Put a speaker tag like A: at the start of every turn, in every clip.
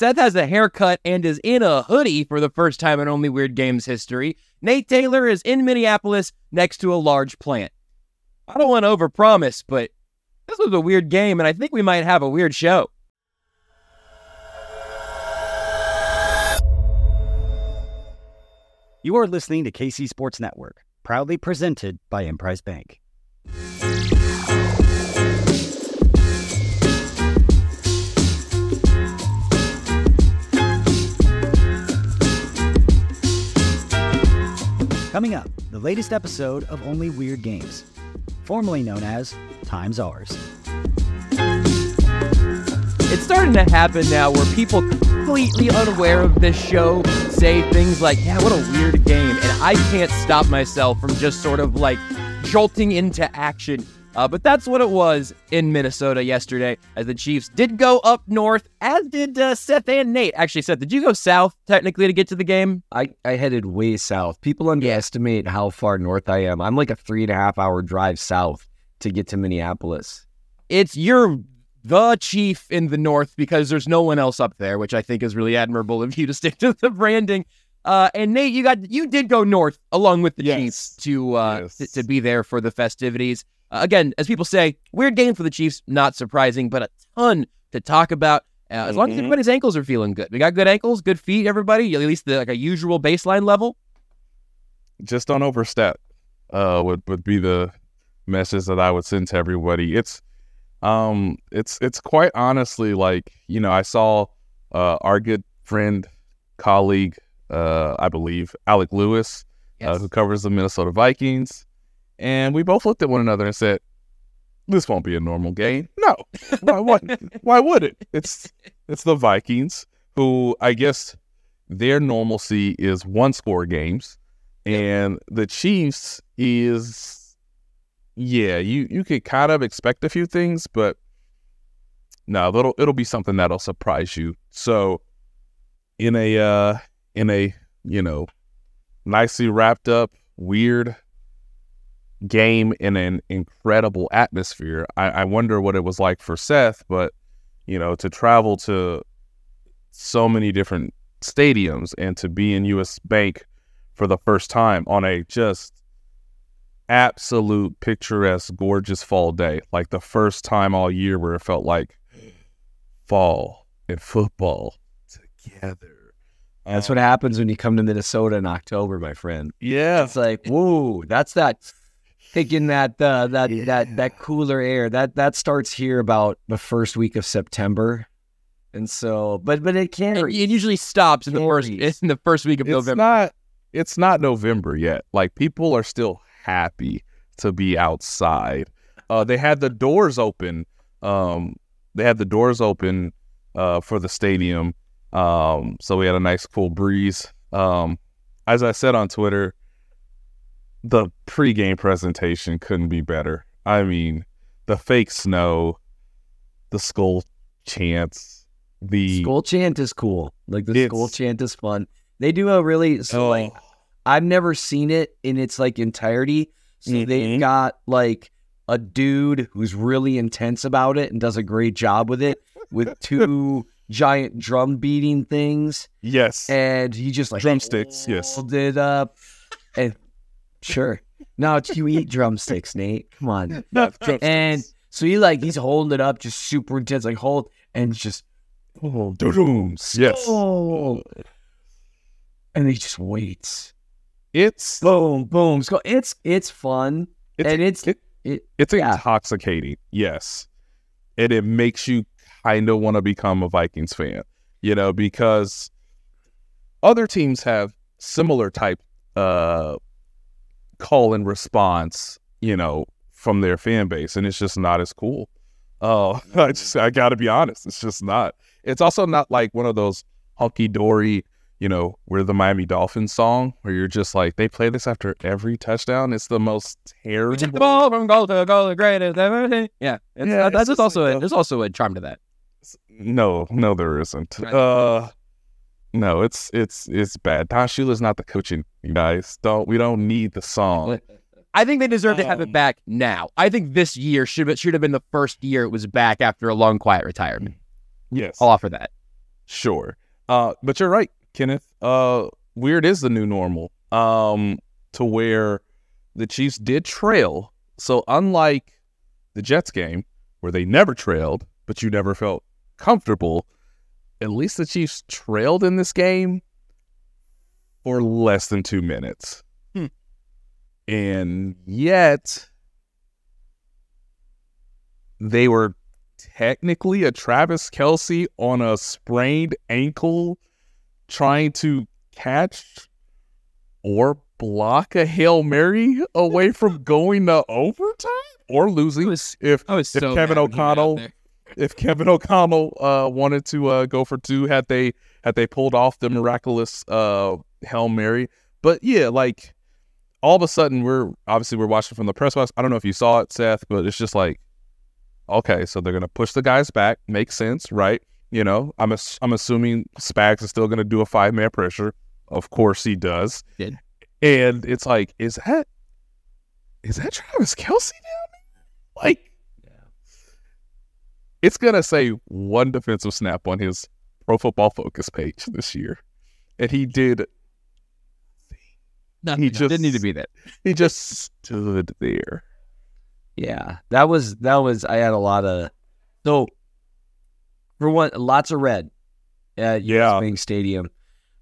A: Seth has a haircut and is in a hoodie for the first time in Only Weird Games history. Nate Taylor is in Minneapolis next to a large plant. I don't want to overpromise, but this was a weird game, and I think we might have a weird show.
B: You are listening to KC Sports Network, proudly presented by Emprise Bank. Coming up, the latest episode of Only Weird Games, formerly known as Times Ours.
A: It's starting to happen now where people completely unaware of this show say things like, yeah, what a weird game. And I can't stop myself from just sort of like jolting into action. Uh, but that's what it was in Minnesota yesterday, as the Chiefs did go up north, as did uh, Seth and Nate. Actually, Seth, did you go south technically to get to the game?
C: I, I headed way south. People underestimate how far north I am. I'm like a three and a half hour drive south to get to Minneapolis.
A: It's you're the chief in the north because there's no one else up there, which I think is really admirable of you to stick to the branding. Uh, and Nate, you got you did go north along with the
D: Yes.
A: Chiefs to uh
D: Yes.
A: to, to be there for the festivities. Uh, again, as people say, weird game for the Chiefs, not surprising, but a ton to talk about. Uh, as long as
D: Mhm.
A: everybody's ankles are feeling good, we got good ankles, good feet. Everybody, at least the, like a usual baseline level.
D: just don't overstep uh would would be the message that I would send to everybody. It's um it's it's quite honestly like, you know, I saw uh our good friend, colleague, uh I believe, Alec Lewis, uh, who covers the Minnesota Vikings, and we both looked at one another and said, This won't be a normal game. No. Why what why would it? It's it's the Vikings, who I guess their normalcy is one score games and the Chiefs is yeah, you you could kind of expect a few things, but no, it'll it'll be something that'll surprise you. So in a uh in a, you know, nicely wrapped up weird game in an incredible atmosphere. I, I wonder what it was like for Seth, but you know, to travel to so many different stadiums and to be in US Bank for the first time on a just absolute picturesque, gorgeous fall day. Like the first time all year where it felt like fall and football together.
C: That's
D: Um,
C: what happens when you come to Minnesota in October, my friend.
D: Yeah.
C: It's like, whoa, that's that taking that uh, that that that cooler air. That that starts here about the first week of September. And so but but it can't
A: it usually stops in the first
C: Carries.
A: in the first week of
D: It's
A: November.
D: not it's not November yet. Like people are still happy to be outside. Uh they had the doors open. Um they had the doors open uh for the stadium. Um so we had a nice cool breeze. Um as I said on Twitter, the pregame presentation couldn't be better. I mean, the fake snow, the skull chants, the
C: Skull chant is cool. Like the skull chant is fun. They do a really so like
D: Oh.
C: I've never seen it in its like entirety. So they've
D: Mhm.
C: got like a dude who's really intense about it and does a great job with it with two giant drum beating things.
D: yes.
C: And he just like
D: Drumsticks, yes.
C: it up. And sure. No, you eat drumsticks, Nate. Come on. And so he like he's holding it up just super intense, like hold and just oh,
D: Doo-dooms. Yes.
C: oh. and he just waits.
D: It's
C: Boom, boom. So it's it's fun.
D: it's
C: and it's
D: it-
C: it
D: it's
C: yeah.
D: intoxicating. Yes. And it makes you kind of want to become a Vikings fan, you know, because other teams have similar type uh call and response, you know, from their fan base and it's just not as cool. Oh, I just I got to be honest, it's just not. It's also not like one of those hunky dory, you know, we're the Miami Dolphins song where you're just like they play this after every touchdown. It's the most terrible.
A: We took the ball from goal to goal, the greatest ever. Yeah, it's,
D: Yeah,
A: uh, that's
D: just
A: also
D: like
A: a,
D: the-
A: there's also a charm to that.
D: No, no, there isn't.
A: Right.
D: Uh, no, it's it's it's bad. Don Shula's not the coaching, you guys. Don't we don't need the song.
A: I think they deserve to have it
D: Um,
A: back now. I think this year should should have been the first year it was back after a long quiet retirement.
D: Yes,
A: I'll offer that.
D: Sure. Uh, but you're right, Kenneth. Uh, weird is the new normal. Um, to where the Chiefs did trail. So unlike the Jets game, where they never trailed, but you never felt comfortable, at least the Chiefs trailed in this game for less than two minutes.
A: Hmm.
D: And yet they were technically a Travis Kelce on a sprained ankle trying to catch or block a Hail Mary away from going to overtime or losing.
A: was-
D: if if
A: so
D: Kevin O'Connell if Kevin O'Connell uh, wanted to uh, go for two, had they had they pulled off the miraculous uh, Hail Mary. But yeah, like all of a sudden we're obviously we're watching from the press box. I don't know if you saw it, Seth, but it's just like, okay, so they're gonna push the guys back. Makes sense, right? You know, I'm ass- I'm assuming Spags is still gonna do a five man pressure. Of course he does. And it's like, is that is that Travis Kelce down there? Like it's gonna say one defensive snap on his Pro Football Focus page this year, and he did.
A: Nothing.
D: He just didn't
A: need to be there.
D: He just stood there.
C: Yeah, that was that was. I had a lot of so for one, lots of red at
D: Yeah.
C: US Bank Stadium,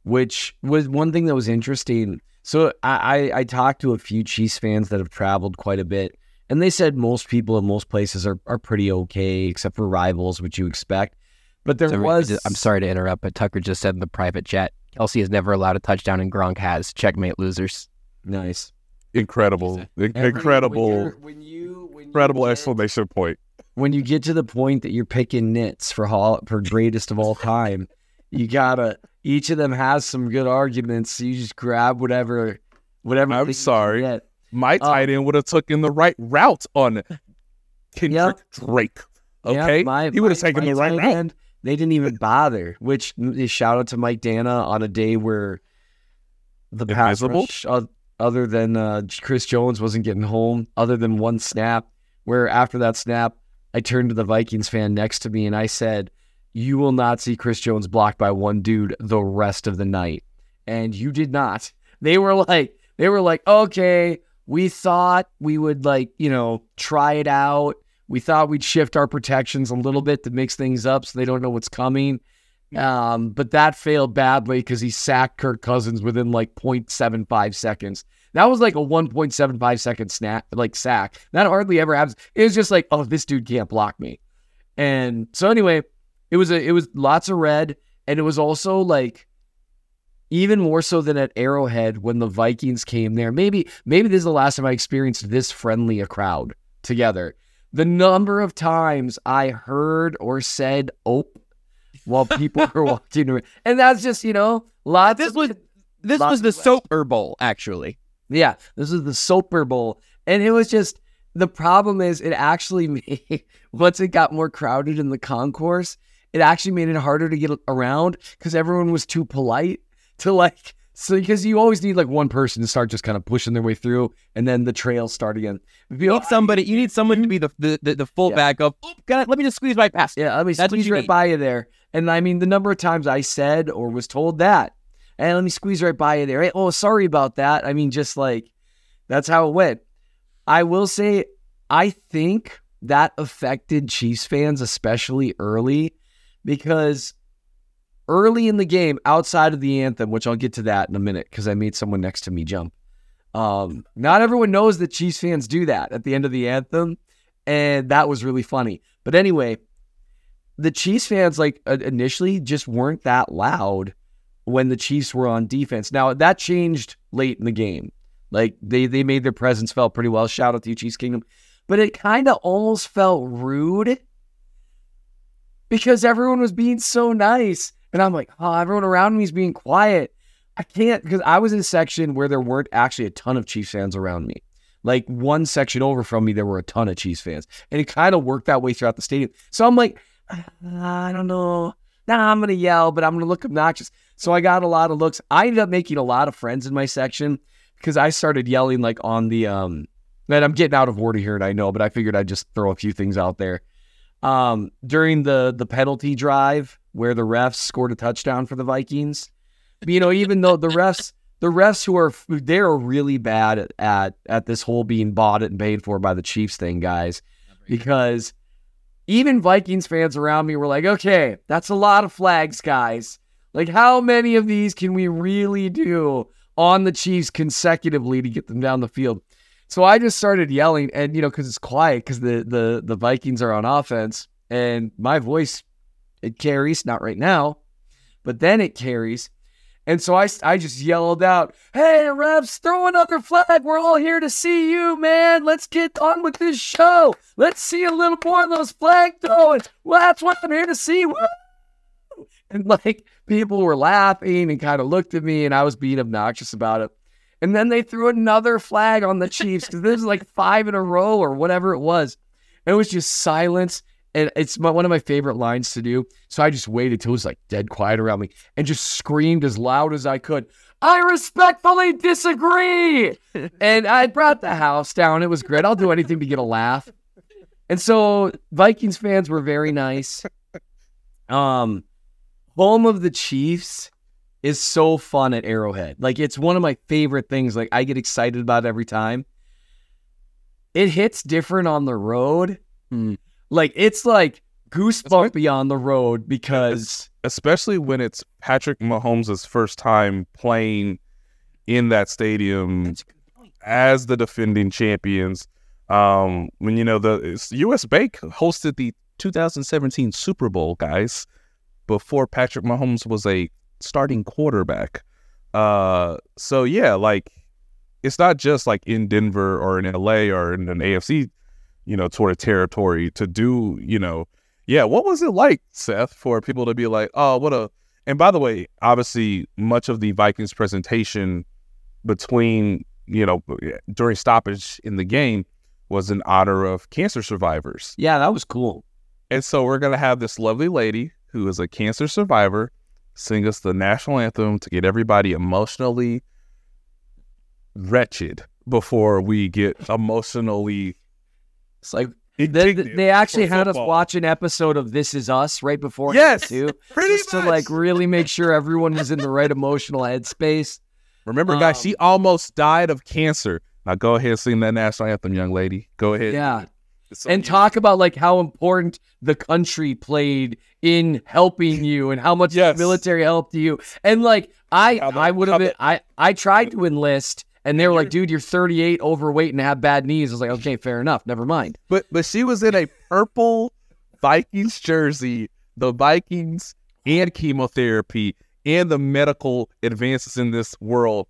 C: which was one thing that was interesting. So I, I I talked to a few Chiefs fans that have traveled quite a bit, and they said most people in most places are are pretty okay, except for rivals, which you expect. But there
A: So,
C: was
A: I'm sorry to interrupt, but Tucker just said in the private chat, Kelce has never allowed a touchdown and Gronk has. Checkmate losers.
C: nice,
D: Incredible,
C: Every-
D: incredible,
C: when you're- when you when you
D: incredible
C: get-
D: exclamation point.
C: when you get to the point that you're picking nits for hall, for greatest of all time, you gotta each of them has some good arguments. So you just grab whatever whatever.
D: I'm
C: thing you can
D: sorry. My
C: Uh,
D: tight end would have taken the right route on Kendrick
C: Yep.
D: Drake.
C: Yeah,
D: Okay,
C: my-
D: he would have taken
C: my
D: the right
C: tight
D: route.
C: end, They didn't even bother. Which shout out to Mike Danna on a day where the pass rush, uh, other than uh, Chris Jones wasn't getting home, other than one snap. Where after that snap, I turned to the Vikings fan next to me and I said, "You will not see Chris Jones blocked by one dude the rest of the night," and you did not. They were like, they were like, okay, we thought we would like, you know, try it out. We thought we'd shift our protections a little bit to mix things up so they don't know what's coming. Um, but that failed badly because he sacked Kirk Cousins within like 0.75 seconds. That was like a 1.75 second snap, like sack. That hardly ever happens. It was just like, oh, this dude can't block me. And so anyway, it was a it was lots of red, and it was also like even more so than at Arrowhead when the Vikings came there. Maybe maybe this is the last time I experienced this friendly a crowd together. The number of times I heard or said "ope" while people were walking around, and that's just you know lots.
A: This
C: of-
A: was this was the Soper Bowl, actually.
C: yeah, this is the Super Bowl. And it was just the problem is it actually made once it got more crowded in the concourse, it actually made it harder to get around because everyone was too polite to like so because you always need like one person to start just kind of pushing their way through and then the trails start again.
A: You need somebody. You need someone to be the the, the, the fullback of. Oop, got. Let me just squeeze right past.
C: Yeah, let me
A: That's
C: squeeze right
A: need.
C: by you there. And I mean, the number of times I said or was told that, and let me squeeze right by you there. Hey, oh, sorry about that. I mean, just like that's how it went. I will say, I think that affected Chiefs fans, especially early, because early in the game, outside of the anthem, which I'll get to that in a minute because I made someone next to me jump. Um, not everyone knows that Chiefs fans do that at the end of the anthem, and that was really funny. But anyway, the Chiefs fans like initially just weren't that loud when the Chiefs were on defense. Now that changed late in the game. Like they they made their presence felt pretty well. Shout out to you, Chiefs Kingdom. But it kind of almost felt rude because everyone was being so nice. And I'm like, oh, everyone around me is being quiet. I can't because I was in a section where there weren't actually a ton of Chiefs fans around me. Like one section over from me, there were a ton of Chiefs fans. And it kind of worked that way throughout the stadium. So I'm like, I don't know. Nah, I'm gonna yell, but I'm gonna look obnoxious. So I got a lot of looks. I ended up making a lot of friends in my section because I started yelling like on the um. And I'm getting out of order here, and I know, but I figured I'd just throw a few things out there. Um, during the the penalty drive where the refs scored a touchdown for the Vikings. You know, even though the refs the refs who are they're really bad at, at at this whole being bought and paid for by the Chiefs thing, guys, because even Vikings fans around me were like, okay, that's a lot of flags, guys. Like, how many of these can we really do on the Chiefs consecutively to get them down the field? So I just started yelling, and you know, because it's quiet, because the the the Vikings are on offense, and my voice it carries, not right now, but then it carries. And so I, I just yelled out, Hey, refs, throw another flag. We're all here to see you, man. Let's get on with this show. Let's see a little more of those flag throwing. Well, that's what I'm here to see. Woo! And like people were laughing and kind of looked at me, and I was being obnoxious about it. And then they threw another flag on the Chiefs because this is like five in a row or whatever it was. And it was just silence and it's my, one of my favorite lines to do. So I just waited till it was like dead quiet around me and just screamed as loud as I could. I respectfully disagree. and I brought the house down. It was great. I'll do anything to get a laugh. And so Vikings fans were very nice. Um, home of the Chiefs is so fun at Arrowhead. Like it's one of my favorite things. Like I get excited about every time. It hits different on the road.
A: Hmm.
C: Like it's like goosebumpy on the road because
D: especially when it's Patrick Mahomes' first time playing in that stadium as the defending champions. Um, when you know the U.S. Bank hosted the 2017 Super Bowl, guys, before Patrick Mahomes was a starting quarterback. Uh, so yeah, like it's not just like in Denver or in LA or in an AFC you know, sort of territory to do, you know, yeah, what was it like, Seth, for people to be like, oh, what a, and by the way, obviously, much of the Vikings presentation between, you know, during stoppage in the game was in honor of cancer survivors.
C: Yeah, that was cool.
D: And so we're going to have this lovely lady who is a cancer survivor sing us the national anthem to get everybody emotionally wretched before we get emotionally
C: it's like they, they actually had us watch an episode of This Is Us right before
D: yes,
C: too,
D: pretty
C: just much. to like really make sure everyone was in the right emotional headspace.
D: Remember, um, guys, she almost died of cancer. Now go ahead and sing that national anthem, young lady. Go ahead.
C: Yeah. And talk about like how important the country played in helping you and how much yes. the military helped you. And like I I would have been I I tried to enlist and they were like, dude, you're 38, overweight, and have bad knees. I was like, okay, fair enough. Never mind.
D: But but she was in a purple Vikings jersey. The Vikings and chemotherapy and the medical advances in this world.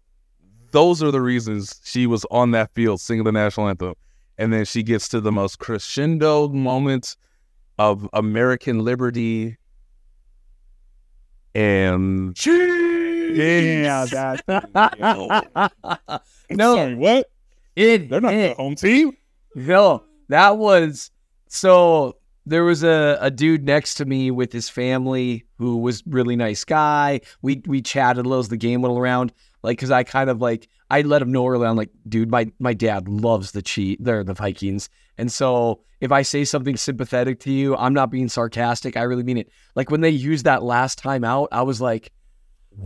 D: Those are the reasons she was on that field singing the national anthem. And then she gets to the most crescendo moment of American liberty. And
C: yeah, that.
D: no, Sorry, what?
C: It.
D: They're not
C: it,
D: the home team.
C: No, that was so. There was a, a dude next to me with his family who was really nice guy. We we chatted a little as the game went around, like because I kind of like I let him know early on, like, dude, my my dad loves the cheat. They're the Vikings, and so if I say something sympathetic to you, I'm not being sarcastic. I really mean it. Like when they used that last time out, I was like,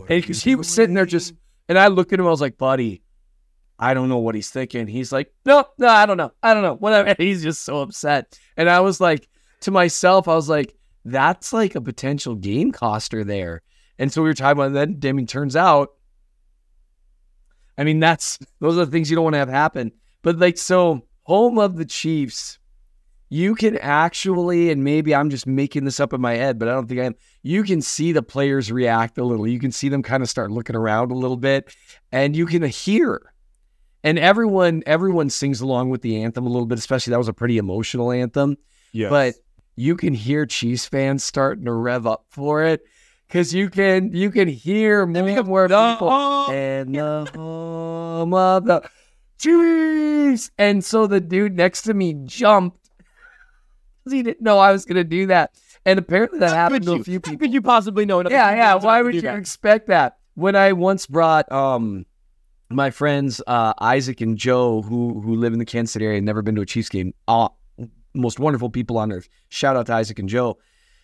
C: because he was sitting there just, and I looked at him, I was like, buddy, I don't know what he's thinking. He's like, no, no, I don't know. I don't know. Whatever. And he's just so upset. And I was like, to myself, I was like, that's like a potential game coster there. And so we were talking about that. Deming turns out, I mean, that's those are the things you don't want to have happen. But like, so home of the Chiefs, you can actually, and maybe I'm just making this up in my head, but I don't think I am. You can see the players react a little. You can see them kind of start looking around a little bit, and you can hear. And everyone, everyone sings along with the anthem a little bit, especially that was a pretty emotional anthem.
D: Yeah.
C: But you can hear Chiefs fans starting to rev up for it because you can you can hear more people and the home of the Chiefs. And so the dude next to me jumped because he didn't know I was going to do that. And apparently that happened to
A: you,
C: a few people.
A: How could you possibly know?
C: Yeah, yeah. Why would you that? expect that? When I once brought um my friends uh, Isaac and Joe, who who live in the Kansas City area, and never been to a Chiefs game, uh, most wonderful people on earth. Shout out to Isaac and Joe.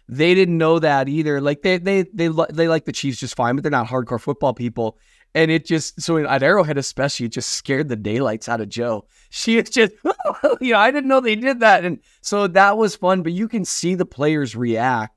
C: They didn't know that either. Like they they they they like the Chiefs just fine, but they're not hardcore football people. And it just so at Arrowhead especially, it just scared the daylights out of Joe. She is just, you know, I didn't know they did that, and so that was fun. But you can see the players react,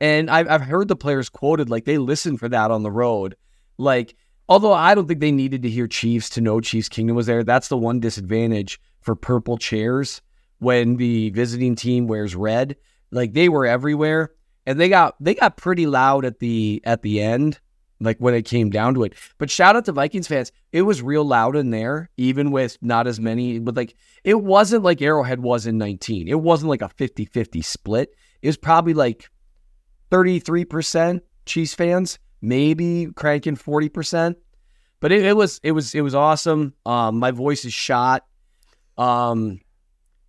C: and I've I've heard the players quoted like they listened for that on the road, like. Although I don't think they needed to hear Chiefs to know Chiefs Kingdom was there. That's the one disadvantage for purple chairs when the visiting team wears red. Like they were everywhere, and they got they got pretty loud at the at the end, like when it came down to it. But shout out to Vikings fans, it was real loud in there, even with not as many. But like it wasn't like Arrowhead was in 19. It wasn't like a 50-50 split. It was probably like 33% Chiefs fans, maybe cranking 40%. But it, it was it was it was awesome. Um, my voice is shot. Um,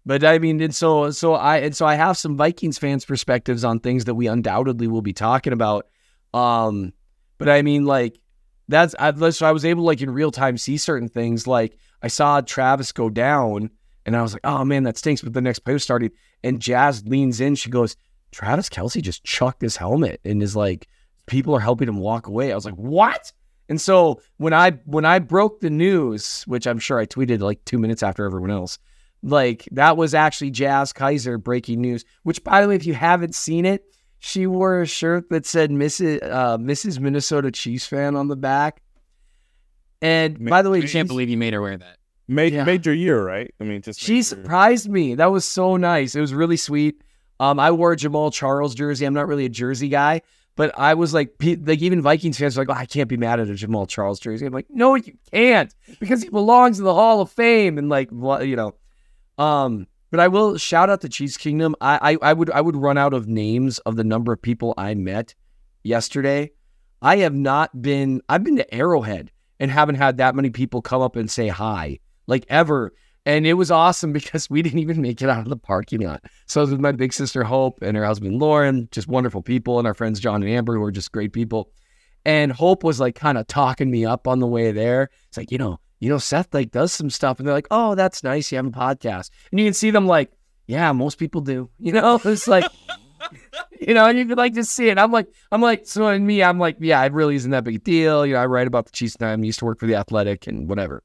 C: but I mean, and so so I and so I have some Vikings fans' perspectives on things that we undoubtedly will be talking about. Um, but I mean, like that's I, so I was able to, like in real time see certain things. Like I saw Travis go down, and I was like, oh man, that stinks. But the next play started, and Jazz leans in. She goes, Travis Kelce just chucked his helmet, and is like, people are helping him walk away. I was like, what? And so when I when I broke the news, which I'm sure I tweeted like two minutes after everyone else, like that was actually Jazz Keysor breaking news. Which, by the way, if you haven't seen it, she wore a shirt that said Mrs. Uh, Mrs. Minnesota Chiefs fan on the back. And
D: Ma-
C: by the way,
A: I
C: she's-
A: can't believe you made her wear that.
D: Ma-
C: Yeah.
D: Major year, right? I mean, just
C: she
D: major-
C: surprised me. That was so nice. It was really sweet. Um, I wore a Jamaal Charles jersey. I'm not really a jersey guy, but I was like, like even Vikings fans were like, oh, I can't be mad at a Jamaal Charles jersey. I'm like, no, you can't because he belongs in the Hall of Fame and like, wha- you know. Um, but I will shout out to Cheese Kingdom. I, I I would I would run out of names of the number of people I met yesterday. I have not been. I've been to Arrowhead and haven't had that many people come up and say hi like ever. And it was awesome because we didn't even make it out of the parking lot. So I was with my big sister Hope and her husband Lauren, just wonderful people, and our friends John and Amber, who are just great people. And Hope was like kind of talking me up on the way there. It's like, you know, you know, Seth like does some stuff, and they're like, oh, that's nice. You have a podcast, and you can see them like, yeah, most people do. You know, it's like, you know, and you could like just see it. I'm like, I'm like, so in me, I'm like, yeah, it really isn't that big a deal. You know, I write about the Chiefs now. I used to work for the Athletic and whatever.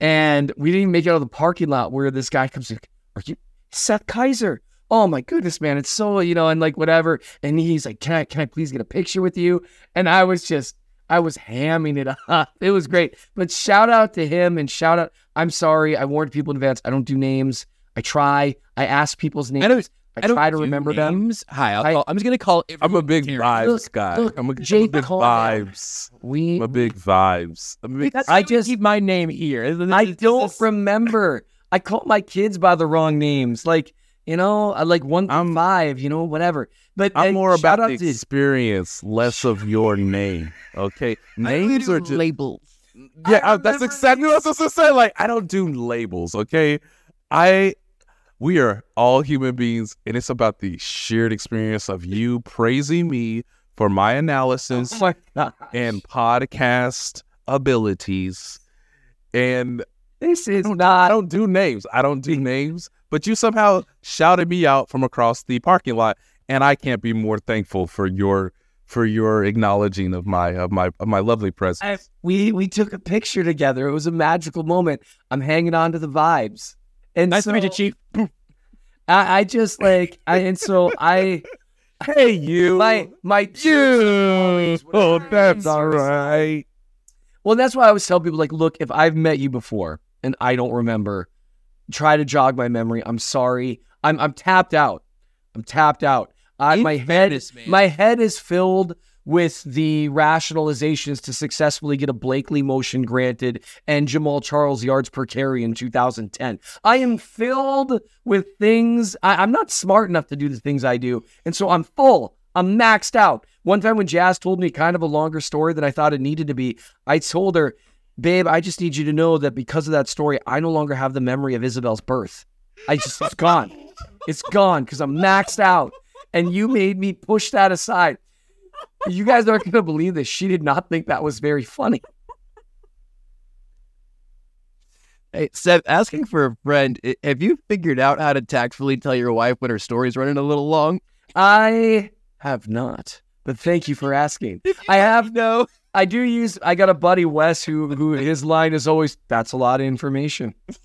C: And we didn't even make it out of the parking lot where this guy comes like, Are you Seth Keysor? Oh my goodness, man. It's so, you know, and like whatever. And he's like, Can I can I please get a picture with you? And I was just I was hamming it up. It was great. But shout out to him and shout out. I'm sorry. I warned people in advance. I don't do names. I try. I ask people's names.
A: I don't-
C: I,
A: I don't
C: try to
A: do
C: remember them.
A: names. Hi, I'll
C: I-
A: call, I'm just gonna call.
D: I'm a big
A: Karen.
D: vibes
C: Look,
D: guy.
C: look,
D: I'm a, I'm a
C: Jake
D: big
C: Cole-
D: vibes.
C: We
D: I'm a big vibes. I'm a big,
C: I
A: I
C: just-
A: just keep my name here. This
C: I
A: is-
C: don't
A: this
C: remember. I call my kids by the wrong names. Like, you know, I like one
D: I'm-
C: five, you know, whatever. But
D: I'm
C: uh,
D: more about the experience, less of your name. Okay, names are just
A: labels.
D: yeah. I that's exactly what I was supposed to say. Like I don't do labels. Okay, I we are all human beings, and it's about the shared experience of you praising me for my analysis
C: Oh my
D: and podcast abilities. And
C: This is
D: I
C: not.
D: I don't do names. I don't do names, but you somehow shouted me out from across the parking lot, and I can't be more thankful for your for your acknowledging of my of my of my lovely presence.
C: I, we we took a picture together. It was a magical moment. I'm hanging on to the vibes. And
A: Nice
C: so,
A: to meet you, Chief.
C: I, I just like I and so I
D: hey, you,
C: my my
D: you. Oh, that's all right.
C: Well, that's why I always tell people like, look, if I've met you before and I don't remember, try to jog my memory. I'm sorry. I'm I'm tapped out. I'm tapped out. I, my head
A: man.
C: my head is filled with the rationalizations to successfully get a Blakely motion granted and Jamaal Charles yards per carry in 2010. I am filled with things. I, I'm not smart enough to do the things I do. And so I'm full. I'm maxed out. One time when Jazz told me kind of a longer story than I thought it needed to be, I told her, babe, I just need you to know that because of that story, I no longer have the memory of Isabel's birth. I just, it's gone. It's gone because I'm maxed out. And you made me push that aside. You guys aren't going to believe this. She did not think that was very funny.
A: Hey, Seth, asking for a friend, have you figured out how to tactfully tell your wife when her story's running a little long?
C: I have not, but thank you for asking. I have
A: no.
C: I do use. I got a buddy Wes who who his line is always that's a lot of information. it's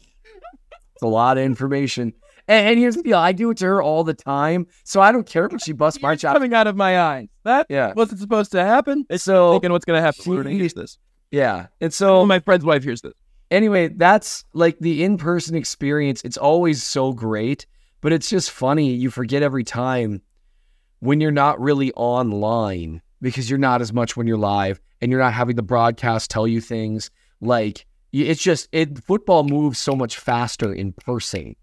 C: a lot of information. And, and here's the deal: I do it to her all the time, so I don't care when she busts my
A: It's
C: chops.
A: coming out of my eyes. That
C: Yeah.
A: wasn't supposed to happen.
C: So
A: Thinking what's going to happen hears this.
C: yeah, and so
A: my friend's wife hears this.
C: anyway, that's like the in-person experience. It's always so great, but it's just funny. You forget every time when you're not really online because you're not as much when you're live and you're not having the broadcast tell you things. Like it's just it. Football moves so much faster in person.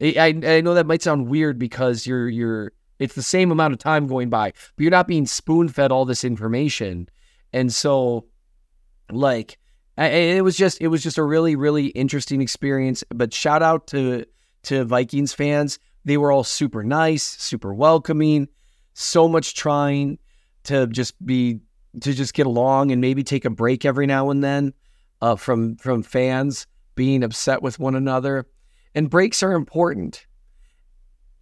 C: I, I know that might sound weird because you're you're it's the same amount of time going by, but you're not being spoon fed all this information, and so like I- it was just it was just a really really interesting experience. But shout out to to Vikings fans. They were all super nice, super welcoming, so much trying to just be to just get along and maybe take a break every now and then uh, from from fans being upset with one another. And breaks are important.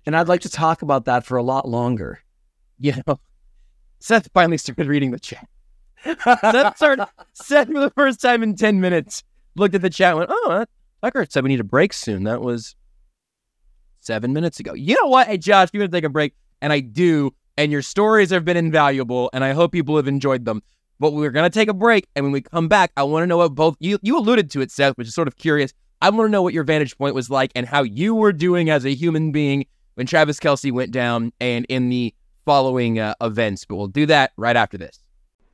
C: And I'd like to talk about that for a lot longer.
A: You know, Seth finally started reading the chat. Seth started, Seth for the first time in 10 minutes looked at the chat and went, oh, Tucker said we need a break soon. That was seven minutes ago. You know what? Hey, Josh, you want to take a break? And I do. And your stories have been invaluable. And I hope people have enjoyed them. But we're going to take a break. And when we come back, I want to know what both you, you alluded to it, Seth, which is sort of curious. I want to know what your vantage point was like and how you were doing as a human being when Travis Kelce went down and in the following uh, events. But we'll do that right after this.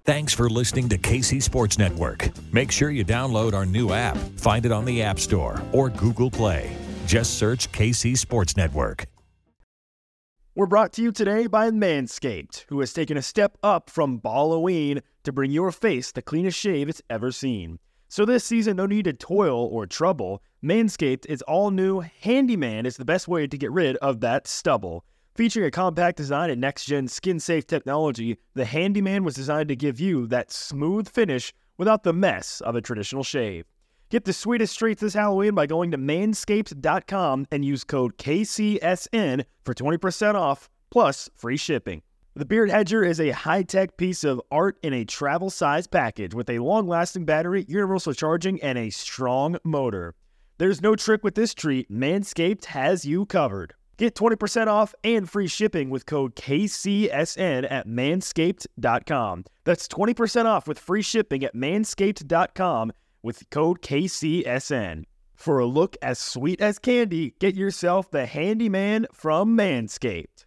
E: Thanks for listening to KC Sports Network. Make sure you download our new app. Find it on the App Store or Google Play. Just search KC Sports Network.
F: We're brought to you today by Manscaped, who has taken a step up from Halloween to bring your face the cleanest shave it's ever seen. So this season, no need to toil or trouble. Manscaped is all new. Handyman is the best way to get rid of that stubble. Featuring a compact design and next gen skin safe technology, the Handyman was designed to give you that smooth finish without the mess of a traditional shave. Get the sweetest treats this Halloween by going to manscaped.com and use code KCSN for 20% off plus free shipping. The Beard Hedger is a high tech piece of art in a travel size package with a long lasting battery, universal charging, and a strong motor. There's no trick with this treat, Manscaped has you covered. Get 20% off and free shipping with code KCSN at manscaped.com. That's 20% off with free shipping at manscaped.com with code KCSN. For a look as sweet as candy, get yourself the handyman from Manscaped.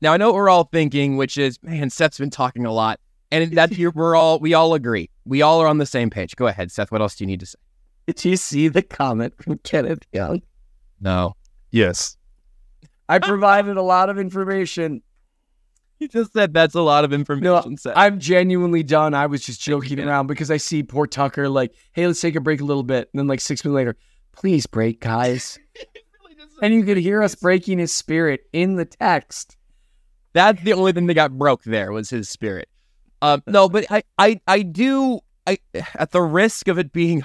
A: Now I know what we're all thinking, which is, man, Seth's been talking a lot, and that's here. We're all we all agree. We all are on the same page. Go ahead, Seth. What else do you need to say?
C: Did you see the comment from Kenneth Young?
A: No,
D: Yes.
C: I provided a lot of information.
A: you just said that's a lot of
C: No,
A: information. Seth.
C: I'm genuinely done. I was just joking around because I see poor Tucker like, hey, let's take a break a little bit. And then like six minutes later, please break, guys. and you could hear us breaking his spirit in the text.
A: That's the only thing that got broke there was his spirit. Um, no, but I, I, I do. I, at the risk of it being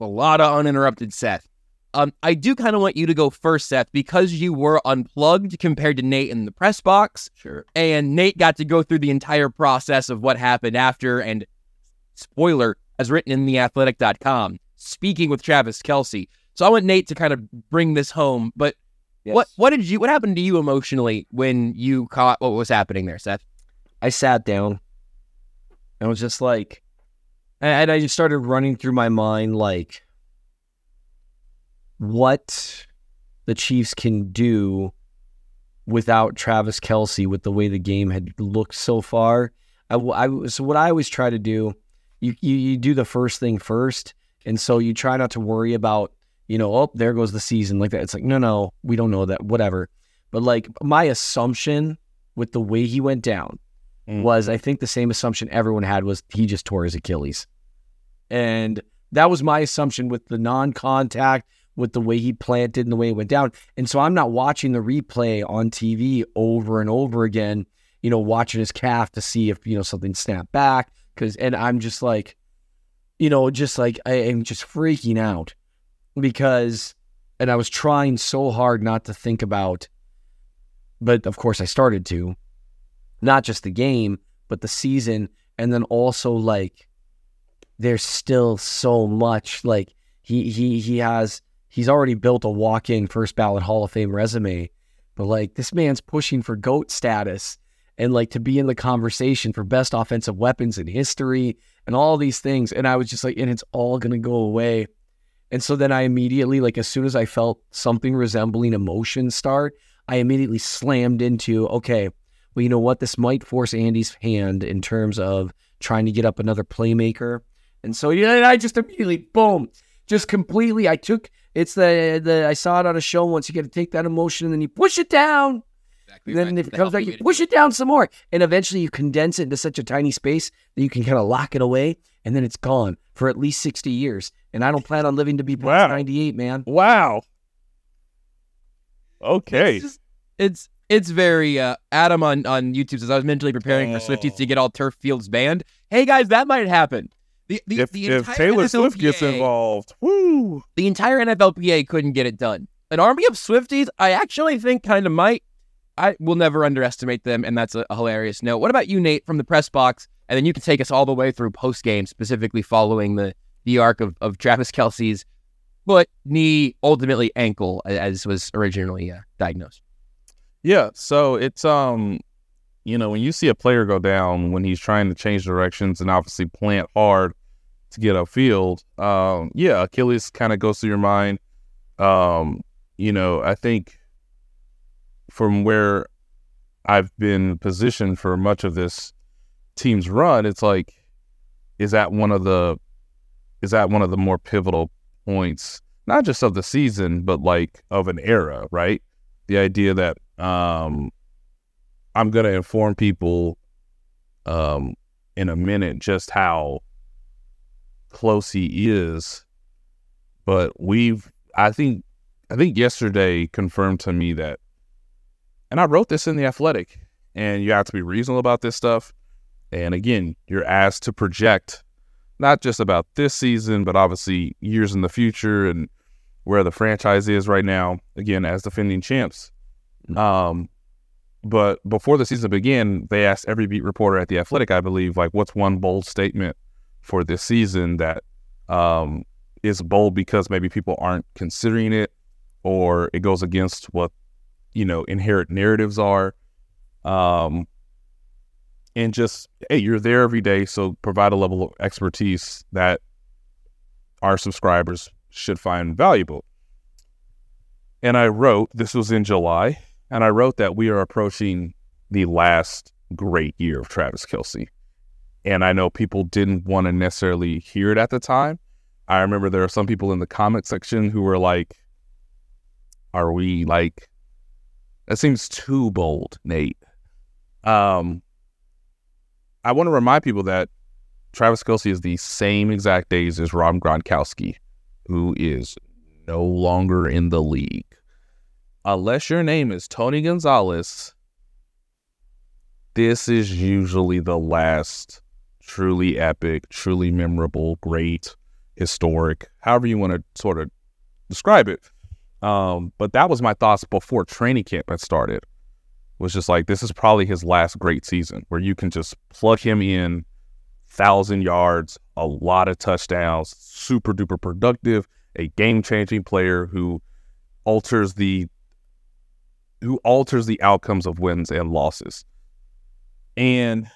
A: a lot of uninterrupted Seth, um, I do kind of want you to go first, Seth, because you were unplugged compared to Nate in the press box. Sure. And Nate got to go through the entire process of what happened after, and spoiler, as written in theathletic.com, speaking with Travis Kelce. So I want Nate to kind of bring this home. But what what did you what happened to you emotionally when you caught what was happening there, Seth?
C: I sat down and was just like, and I just started running through my mind like what the Chiefs can do without Travis Kelce with the way the game had looked so far. I, I so what I always try to do, you, you you do the first thing first, and so you try not to worry about you know oh there goes the season like that. It's like no no we don't know that whatever, but like my assumption with the way he went down
D: Mm.
C: was I think the same assumption everyone had was he just tore his Achilles. And that was my assumption with the non contact, with the way he planted and the way it went down. And so I'm not watching the replay on TV over and over again, you know, watching his calf to see if, you know, something snapped back. Cause, and I'm just like, you know, just like, I am just freaking out because, and I was trying so hard not to think about, but of course I started to, not just the game, but the season. And then also like there's still so much like he he he has he's already built a walk-in first ballot Hall of Fame resume. But like this man's pushing for GOAT status and like to be in the conversation for best offensive weapons in history and all these things. And I was just like, and it's all gonna go away. And so then I immediately, like as soon as I felt something resembling emotion start, I immediately slammed into, okay, well, you know what? This might force Andy's hand in terms of trying to get up another playmaker. And so yeah, I just immediately, boom, just completely. I took it's the the I saw it on a show once. You got to take that emotion and then you push it down.
A: Exactly.
C: then if it comes back, you push it down some more, and eventually you condense it into such a tiny space that you can kind of lock it away, and then it's gone for at least sixty years. And I don't plan on living to be past
D: Wow.
C: ninety eight, man.
D: Wow. Okay.
A: It's just- it's it's very uh, Adam on on YouTube says I was mentally preparing for Swifties to get all turf fields banned. Hey guys, that might happen. The the,
D: if
A: the
D: if
A: entire
D: Taylor Swift gets involved, woo.
A: the entire NFLPA couldn't get it done. An army of Swifties, I actually think kind of might. I will never underestimate them, and that's a, a hilarious note. What about you, Nate, from the press box? And then you can take us all the way through post game, specifically following the the arc of, of Travis Kelce's foot, knee, ultimately ankle, as was originally uh, diagnosed.
D: Yeah, so it's um you know, when you see a player go down when he's trying to change directions and obviously plant hard to get upfield, um, yeah, Achilles kind of goes through your mind. Um, you know, I think from where I've been positioned for much of this team's run, it's like, is that one of the is that one of the more pivotal points, not just of the season, but like of an era, right? The idea that um, I'm going to inform people um, in a minute just how close he is. But we've, I think, I think yesterday confirmed to me that, and I wrote this in the Athletic, and you have to be reasonable about this stuff. And again, you're asked to project not just about this season, but obviously years in the future and where the franchise is right now. Again, as defending champs. Um, but before the season began, they asked every beat reporter at the Athletic, I believe, like, what's one bold statement for this season that um, is bold because maybe people aren't considering it, or it goes against what you know inherent narratives are. Um, and just hey, you're there every day, so provide a level of expertise that our subscribers should find valuable. And I wrote, this was in July, and I wrote that we are approaching the last great year of Travis Kelce. And I know people didn't want to necessarily hear it at the time. I remember there are some people in the comment section who were like, Are we like, that seems too bold, Nate. Um, I want to remind people that Travis Kelce is the same exact days as Rob Gronkowski, who is no longer in the league. Unless your name is Tony Gonzalez, this is usually the last truly epic, truly memorable, great, historic, however you want to sort of describe it. Um, but that was my thoughts before training camp had started. Was just like this is probably his last great season where you can just plug him in thousand yards, a lot of touchdowns, super duper productive, a game changing player who alters the who alters the outcomes of wins and losses. And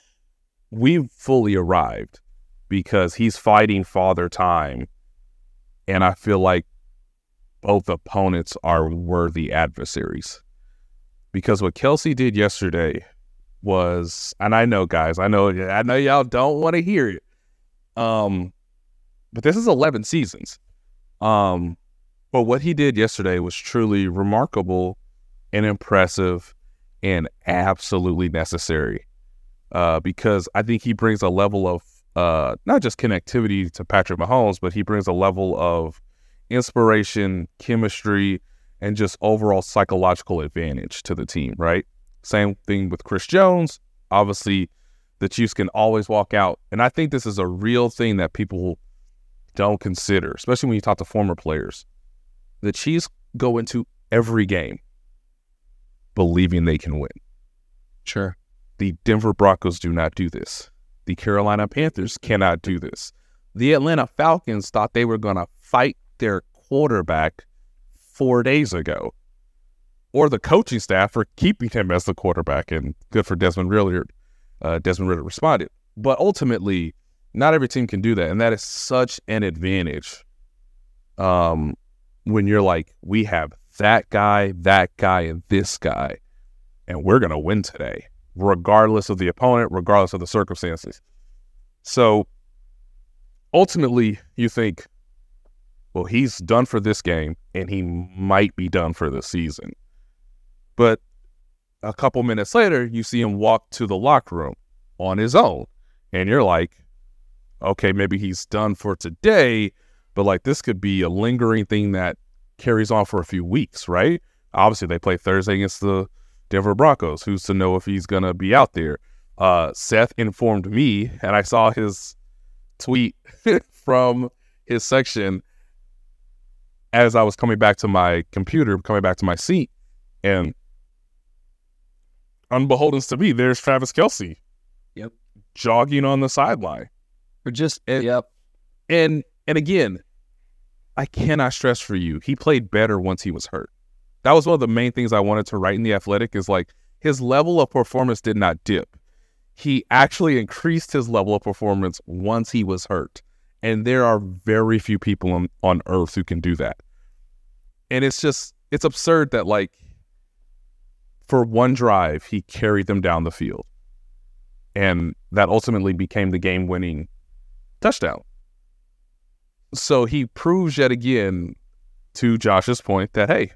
D: we've fully arrived because he's fighting father time. And I feel like both opponents are worthy adversaries. Because what Kelce did yesterday was, and I know guys, I know I know y'all don't want to hear it. Um, but this is 11 seasons. Um, but what he did yesterday was truly remarkable and impressive and absolutely necessary. Uh, because I think he brings a level of uh, not just connectivity to Patrick Mahomes, but he brings a level of inspiration, chemistry, and just overall psychological advantage to the team, right? Same thing with Chris Jones. Obviously, the Chiefs can always walk out. And I think this is a real thing that people don't consider, especially when you talk to former players. The Chiefs go into every game believing they can win.
C: Sure.
D: The Denver Broncos do not do this. The Carolina Panthers cannot do this. The Atlanta Falcons thought they were going to fight their quarterback four days ago, or the coaching staff for keeping him as the quarterback. And good for Desmond Ridder. Uh, Desmond Ridder responded. But ultimately, not every team can do that. And that is such an advantage um, when you're like, we have that guy, that guy, and this guy, and we're going to win today, regardless of the opponent, regardless of the circumstances. So ultimately, you think, well, he's done for this game, and he might be done for the season. But a couple minutes later, you see him walk to the locker room on his own, and you're like, okay, maybe he's done for today, but like this could be a lingering thing that carries on for a few weeks, right? Obviously, they play Thursday against the Denver Broncos. Who's to know if he's going to be out there? Uh, Seth informed me, and I saw his tweet from his section as I was coming back to my computer, coming back to my seat, and unbeholden to me, there's Travis Kelce.
C: Yep.
D: Jogging on the sideline.
C: Or just
D: And-
C: yep.
D: And and again, I cannot stress for you, he played better once he was hurt. That was one of the main things I wanted to write in the athletic is like his level of performance did not dip. He actually increased his level of performance once he was hurt. And there are very few people on, on earth who can do that. And it's just it's absurd that like for one drive he carried them down the field. And that ultimately became the game winning touchdown. So he proves yet again, to Josh's point, that hey,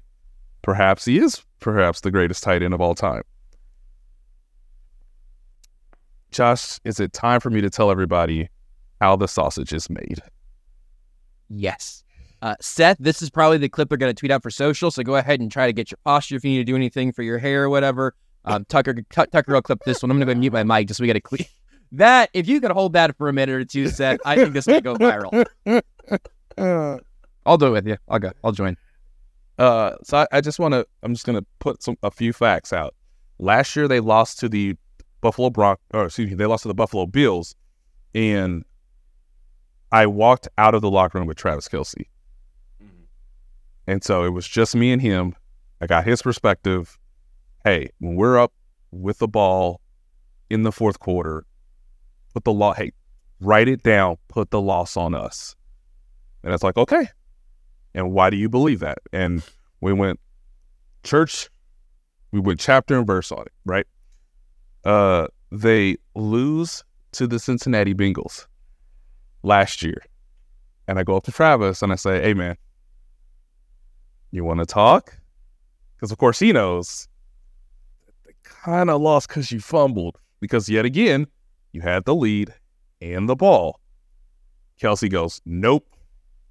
D: perhaps he is perhaps the greatest tight end of all time. Josh, is it time for me to tell everybody how the sausage is made?
A: Yes. Uh, Seth, this is probably the clip they're going to tweet out for social. So go ahead and try to get your posture if you need to do anything for your hair or whatever. Um, Tucker, Tuck- Tucker will clip this one. I'm going to go mute my mic just so we get a clean. That, if you could hold that for a minute or two, Seth, I think this will go viral. I'll do it with you. I'll go. I'll join.
D: Uh, so I, I just want to. I'm just gonna put some a few facts out. Last year they lost to the Buffalo Bron. Or excuse me, they lost to the Buffalo Bills, and I walked out of the locker room with Travis Kelce, and so it was just me and him. I got his perspective. Hey, when we're up with the ball in the fourth quarter, put the law. Hey, write it down. Put the loss on us. And it's like, okay. And why do you believe that? And we went church, we went chapter and verse on it, right? Uh, they lose to the Cincinnati Bengals last year. And I go up to Travis and I say, hey, man, you want to talk? Because, of course, he knows they kind of lost because you fumbled. Because, yet again, you had the lead and the ball. Kelce goes, nope,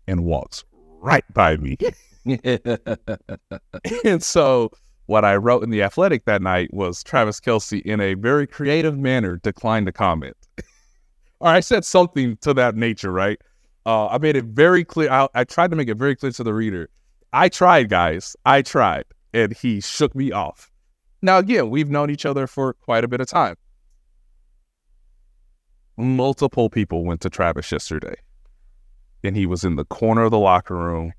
D: and walks right by me. and so what I wrote in the Athletic that night was Travis Kelce, in a very creative manner, declined to comment. Or I said something to that nature, right? Uh, I made it very clear. I, I tried to make it very clear to the reader. I tried, guys. I tried. And he shook me off. Now, again, we've known each other for quite a bit of time. multiple people went to Travis yesterday, and he was in the corner of the locker room,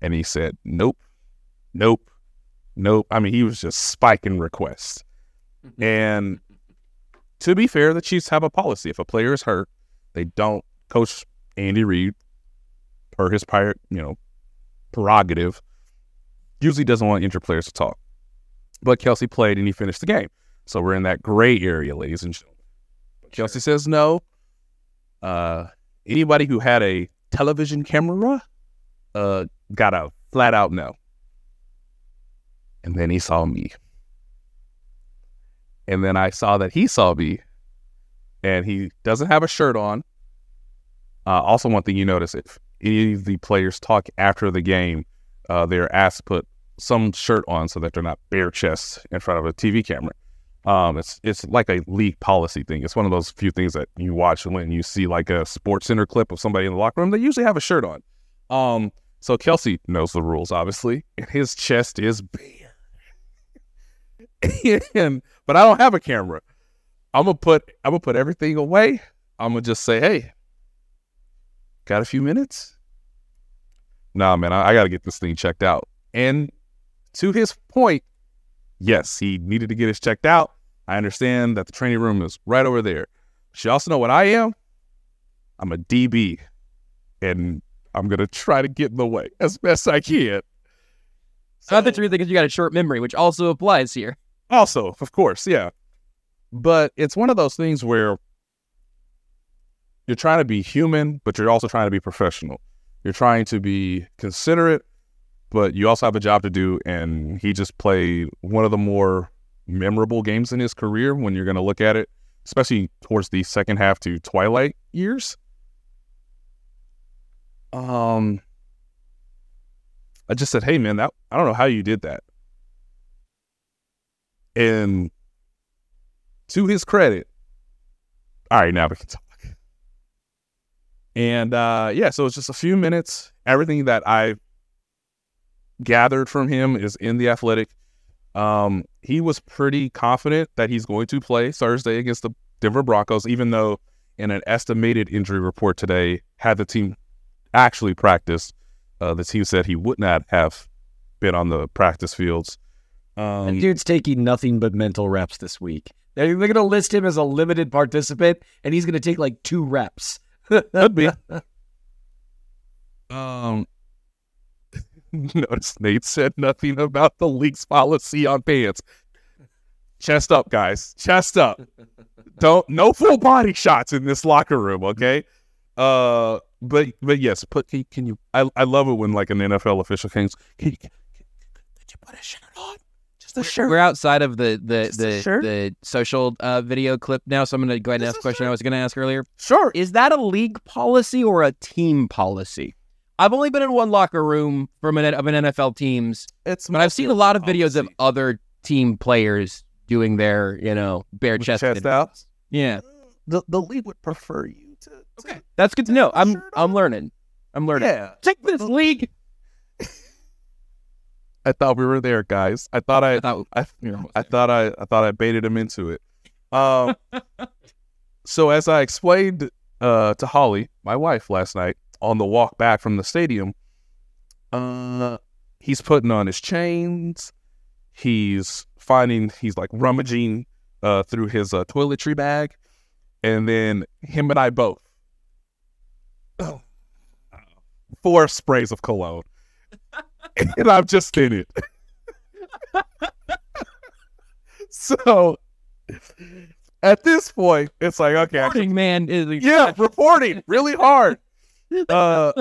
D: and he said, "Nope, nope, nope." I mean, he was just spiking requests. And to be fair, the Chiefs have a policy: if a player is hurt, they don't. Coach Andy Reid, per his prior, you know, prerogative, usually doesn't want injured players to talk. But Kelce played and he finished the game. So we're in that gray area, ladies and gentlemen. Kelce says no. Uh, anybody who had a television camera uh, got a flat out no. And then he saw me. And then I saw that he saw me. And he doesn't have a shirt on. Uh, also, one thing you notice if any of the players talk after the game, uh, they're asked to put some shirt on so that they're not bare chest in front of a TV camera. Um, it's it's like a league policy thing. It's one of those few things that you watch when you see like a Sports Center clip of somebody in the locker room. They usually have a shirt on. Um, so Kelce knows the rules, obviously, and his chest is bare. And, but I don't have a camera. I'm gonna put I'm gonna put everything away. I'm gonna just say, hey, got a few minutes? Nah, man, I, I got to get this thing checked out. And to his point, yes, he needed to get his checked out. I understand that the training room is right over there. But you also know what I am? I'm a DB, and I'm gonna try to get in the way as best I can.
A: So, I thought you were thinking you got a short memory, which also applies here.
D: Also, of course, yeah. But it's one of those things where you're trying to be human, but you're also trying to be professional. You're trying to be considerate, but you also have a job to do. And he just played one of the more memorable games in his career when you're going to look at it, especially towards the second half to twilight years. Um, I just said, "Hey, man, that I don't know how you did that." And to his credit, all right, now we can talk. And uh, yeah, so it's just a few minutes. Everything that I gathered from him is in the athletic. Um, he was pretty confident that he's going to play Thursday against the Denver Broncos, even though in an estimated injury report today, had the team actually practiced, uh, the team said he would not have been on the practice fields.
C: Um, dude's taking nothing but mental reps this week. They're, they're going to list him as a limited participant, and he's going to take like two reps.
D: Could be. um, notice Nate said nothing about the league's policy on pants. Chest up, guys. Chest up. Don't no full body shots in this locker room, okay? Uh, but but yes, put can, can you? I I love it when like an NFL official comes. Can you, can, could you put a shirt on?
A: The shirt. We're outside of the the the, the social uh, video clip now, so I'm going to go ahead and ask a question I was going to ask earlier.
D: Sure.
A: Is that a league policy or a team policy? I've only been in one locker room from an of an NFL teams. It's but I've seen a lot of policy. videos of other team players doing their you know bare chest,
D: chest out.
A: Yeah.
D: The the league would prefer you to. to
A: okay, that's good to know. I'm I'm learning. I'm learning.
D: Yeah.
A: Take this league.
D: I thought we were there, guys. I thought I, I thought, I, I thought I, I thought I baited him into it. Um, so as I explained uh, to Holly, my wife, last night on the walk back from the stadium, uh, he's putting on his chains. He's finding, he's like rummaging uh, through his uh, toiletry bag, and then him and I both. Oh, four sprays of cologne. and I'm just in it. so at this point, it's like, okay,
A: reporting, man, is
D: yeah, reporting really hard. Uh,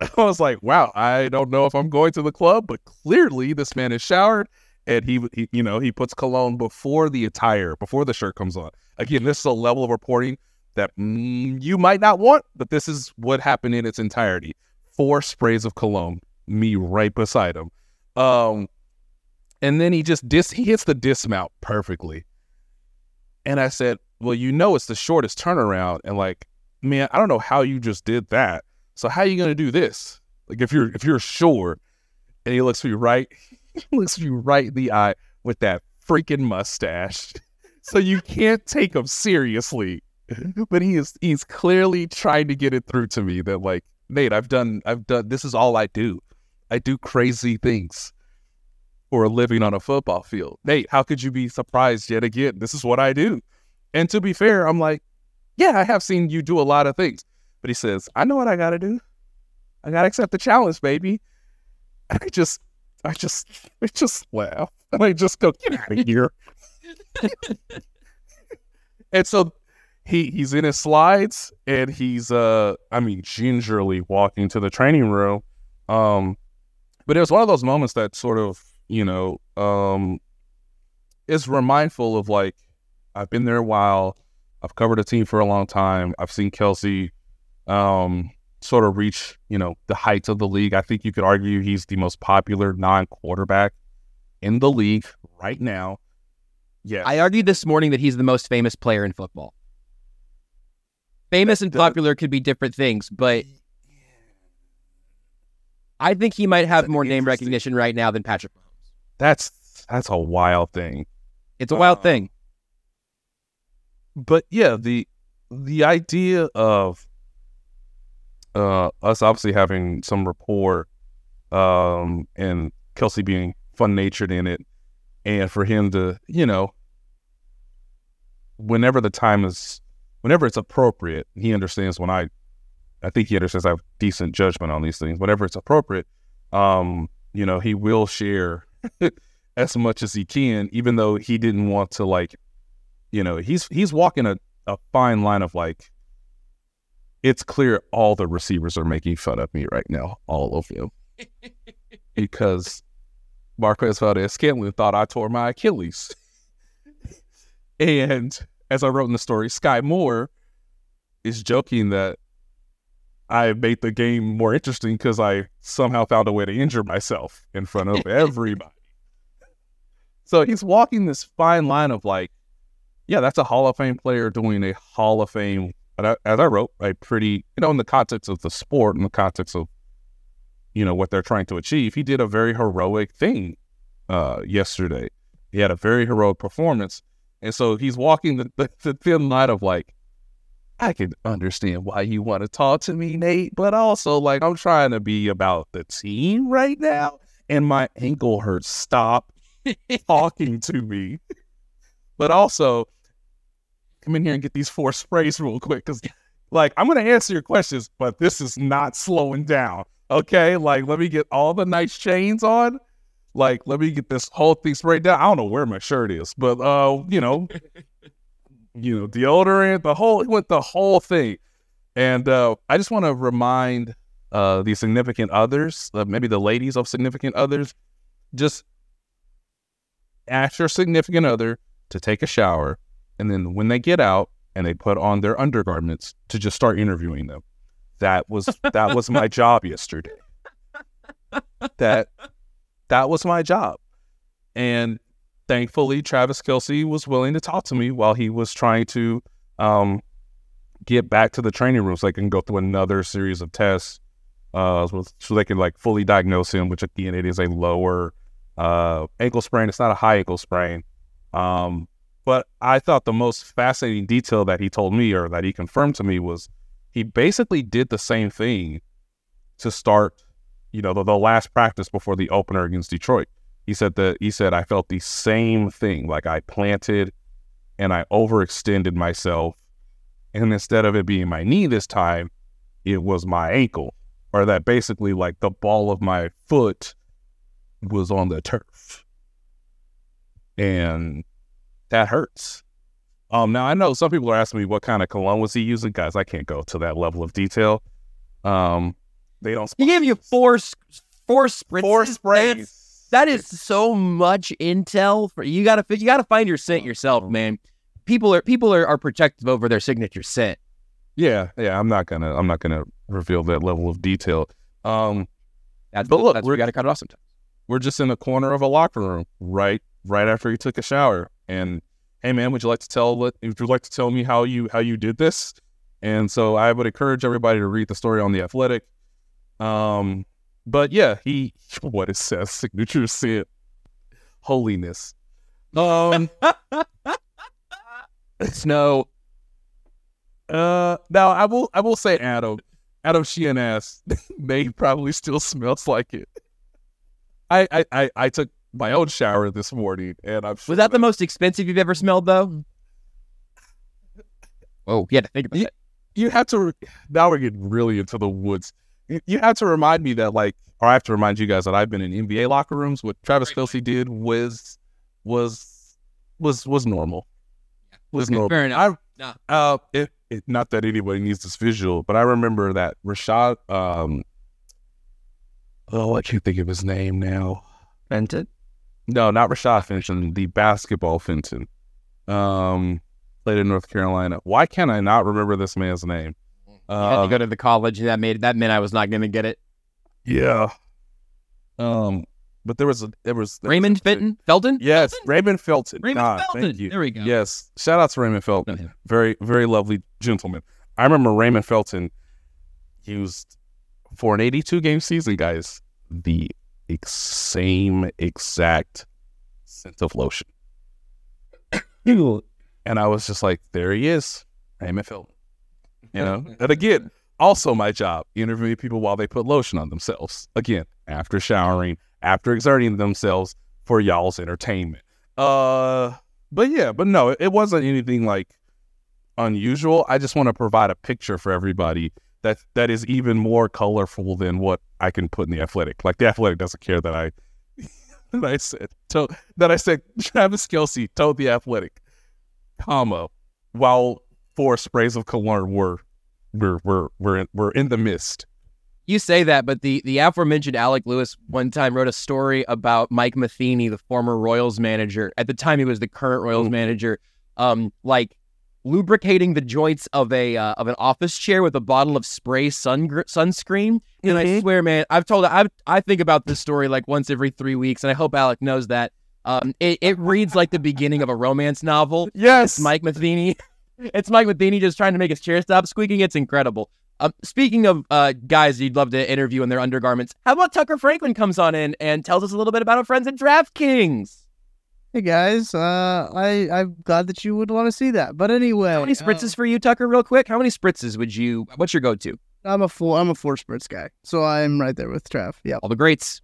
D: I was like, wow, I don't know if I'm going to the club, but clearly this man is showered and he, he you know, he puts cologne before the attire, before the shirt comes on. Again, this is a level of reporting that mm, you might not want, but this is what happened in its entirety. Four sprays of cologne me right beside him. Um, and then he just dis he hits the dismount perfectly. And I said, Well, you know it's the shortest turnaround. And like, man, I don't know how you just did that. So how are you gonna do this? Like if you're if you're sure, and he looks you right, he looks you right in the eye with that freaking mustache. so you can't take him seriously. but he is he's clearly trying to get it through to me that like Nate, I've done I've done this is all I do. I do crazy things for a living on a football field. Nate, how could you be surprised yet again? This is what I do. And to be fair, I'm like, yeah, I have seen you do a lot of things. But he says, I know what I gotta do. I gotta accept the challenge, baby. And I just I just I just laugh. And I just go, get out of here. and so he he's in his slides and he's uh I mean gingerly walking to the training room. Um but it was one of those moments that sort of, you know, um is remindful of like I've been there a while. I've covered a team for a long time. I've seen Kelce um sort of reach, you know, the heights of the league. I think you could argue he's the most popular non-quarterback in the league right now. Yeah.
A: I argued this morning that he's the most famous player in football. Famous and popular could be different things, but I think he might have more name recognition right now than Patrick Mahomes.
D: That's that's a wild thing.
A: It's a wild
D: Uh,
A: thing.
D: but yeah, the the idea of uh us obviously having some rapport, um, and Kelce being fun natured in it, and for him to, you know, whenever the time is whenever it's appropriate, he understands when I I think he understands I have decent judgment on these things. Whenever it's appropriate, um, you know, he will share as much as he can, even though he didn't want to like you know, he's he's walking a, a fine line of like it's clear all the receivers are making fun of me right now, all of them. because Marquez Valdes-Scantling thought I tore my Achilles. and as I wrote in the story, Skyy Moore is joking that I made the game more interesting because I somehow found a way to injure myself in front of everybody. so he's walking this fine line of like, yeah, that's a Hall of Fame player doing a Hall of Fame, as I wrote, a pretty, you know, in the context of the sport, in the context of, you know, what they're trying to achieve, he did a very heroic thing uh, yesterday. He had a very heroic performance. And so he's walking the, the, the thin line of like, I can understand why you want to talk to me, Nate, but also like I'm trying to be about the team right now, and my ankle hurts. Stop talking to me. But also, come in here and get these four sprays real quick, because like I'm gonna answer your questions, but this is not slowing down. Okay, like let me get all the nice chains on. Like let me get this whole thing sprayed down. I don't know where my shirt is, but uh, you know, you know, deodorant, the whole he went the whole thing. And uh, I just want to remind uh, the significant others, uh, maybe the ladies of significant others, just ask your significant other to take a shower, and then when they get out and they put on their undergarments, to just start interviewing them. That was that was my job yesterday. That that was my job, and thankfully Travis Kelce was willing to talk to me while he was trying to um, get back to the training room so they can go through another series of tests uh, so, they can like fully diagnose him, which again it is a lower uh, ankle sprain. It's not a high ankle sprain. Um, but I thought the most fascinating detail that he told me or that he confirmed to me was he basically did the same thing to start, you know, the, the last practice before the opener against Detroit. He said that he said I felt the same thing, like I planted and I overextended myself, and instead of it being my knee this time, it was my ankle, or that basically like the ball of my foot was on the turf, and that hurts. Um, now I know some people are asking me what kind of cologne was he using, guys. I can't go to that level of detail. Um, they don't.
A: He gave you four four spritz.
D: four sprays.
A: That is so much intel for you. Gotta you gotta find your scent yourself, man. People are people are, are protective over their signature scent.
D: Yeah, yeah. I'm not gonna. I'm not gonna reveal that level of detail. Um,
A: That's
D: But look,
A: that's,
D: we're-
A: gotta cut it off sometimes.
D: we're just in a corner of a locker room, right, right after he took a shower. And hey, man, would you like to tell? Would you like to tell me how you how you did this? And so I would encourage everybody to read the story on the Athletic. Um, but yeah, he what it says signature scent, holiness. Um,
A: Snow.
D: Uh, now I will I will say Adam Adam Sheehan ass may probably still smells like it. I, I I I took my own shower this morning, and I'm
A: Was that the most expensive you've ever smelled, though? Oh, you had to think about
D: You-
A: it.
D: you have to now we're getting really into the woods. You, you have to remind me that like, or I have to remind you guys that I've been in NBA locker rooms. What Travis Kelce did was was was was normal. Yeah. Was
A: Okay,
D: normal.
A: fair enough.
D: I,
A: No.
D: uh, it, it, not that anybody needs this visual, but I remember that Rashad. Um, oh, I can't think of his name now.
C: Fenton?
D: No, not Rashad Fenton, the basketball Fenton. Um, played in North Carolina. Why can't I not remember this man's name?
A: I had
D: Uh,
A: to go to the college that made that meant I was not going to get it.
D: yeah. Um, but there was a there was there was
A: Raymond
D: a-
A: Fenton, Felton.
D: Yes,
A: Felton?
D: Raymond Felton.
A: Raymond
D: God,
A: Felton.
D: Thank you.
A: There we go.
D: Yes, shout out to Raymond Felton. Very very lovely gentleman. I remember Raymond Felton used for an 82 game season, guys, the ex- same exact scent of lotion. And I was just like, there he is, Raymond Felton. You know, and again, also my job interviewing people while they put lotion on themselves. Again, after showering, after exerting themselves for y'all's entertainment. Uh, but yeah, but no, it wasn't anything like unusual. I just want to provide a picture for everybody that that is even more colorful than what I can put in the athletic. Like the athletic doesn't care that I that I said to, that I said Travis Kelce told the athletic, comma, while four sprays of cologne were were were were in, were in the mist.
A: You say that, but the the aforementioned Alec Lewis one time wrote a story about Mike Matheny, the former Royals manager. At the time, he was the current Royals manager. Um, like lubricating the joints of a uh, of an office chair with a bottle of spray sun sunscreen. And I swear, man, I've told I I think about this story like once every three weeks, and I hope Alec knows that. Um, it, it reads like the beginning of a romance novel.
D: Yes,
A: It's Mike Matheny. It's Mike Matheny just trying to make his chair stop squeaking. It's incredible. Um, speaking of uh, guys you'd love to interview in their undergarments, how about Tucker Franklin comes on in and tells us a little bit about our friends at DraftKings?
G: Hey guys, uh, I I'm glad that you would want to see that. But anyway,
A: How many
G: uh,
A: spritzes for you, Tucker? Real quick, how many spritzes would you? What's your go-to?
G: I'm a four. I'm a four spritz guy, so I'm right there with Trav. Yeah,
A: All the greats.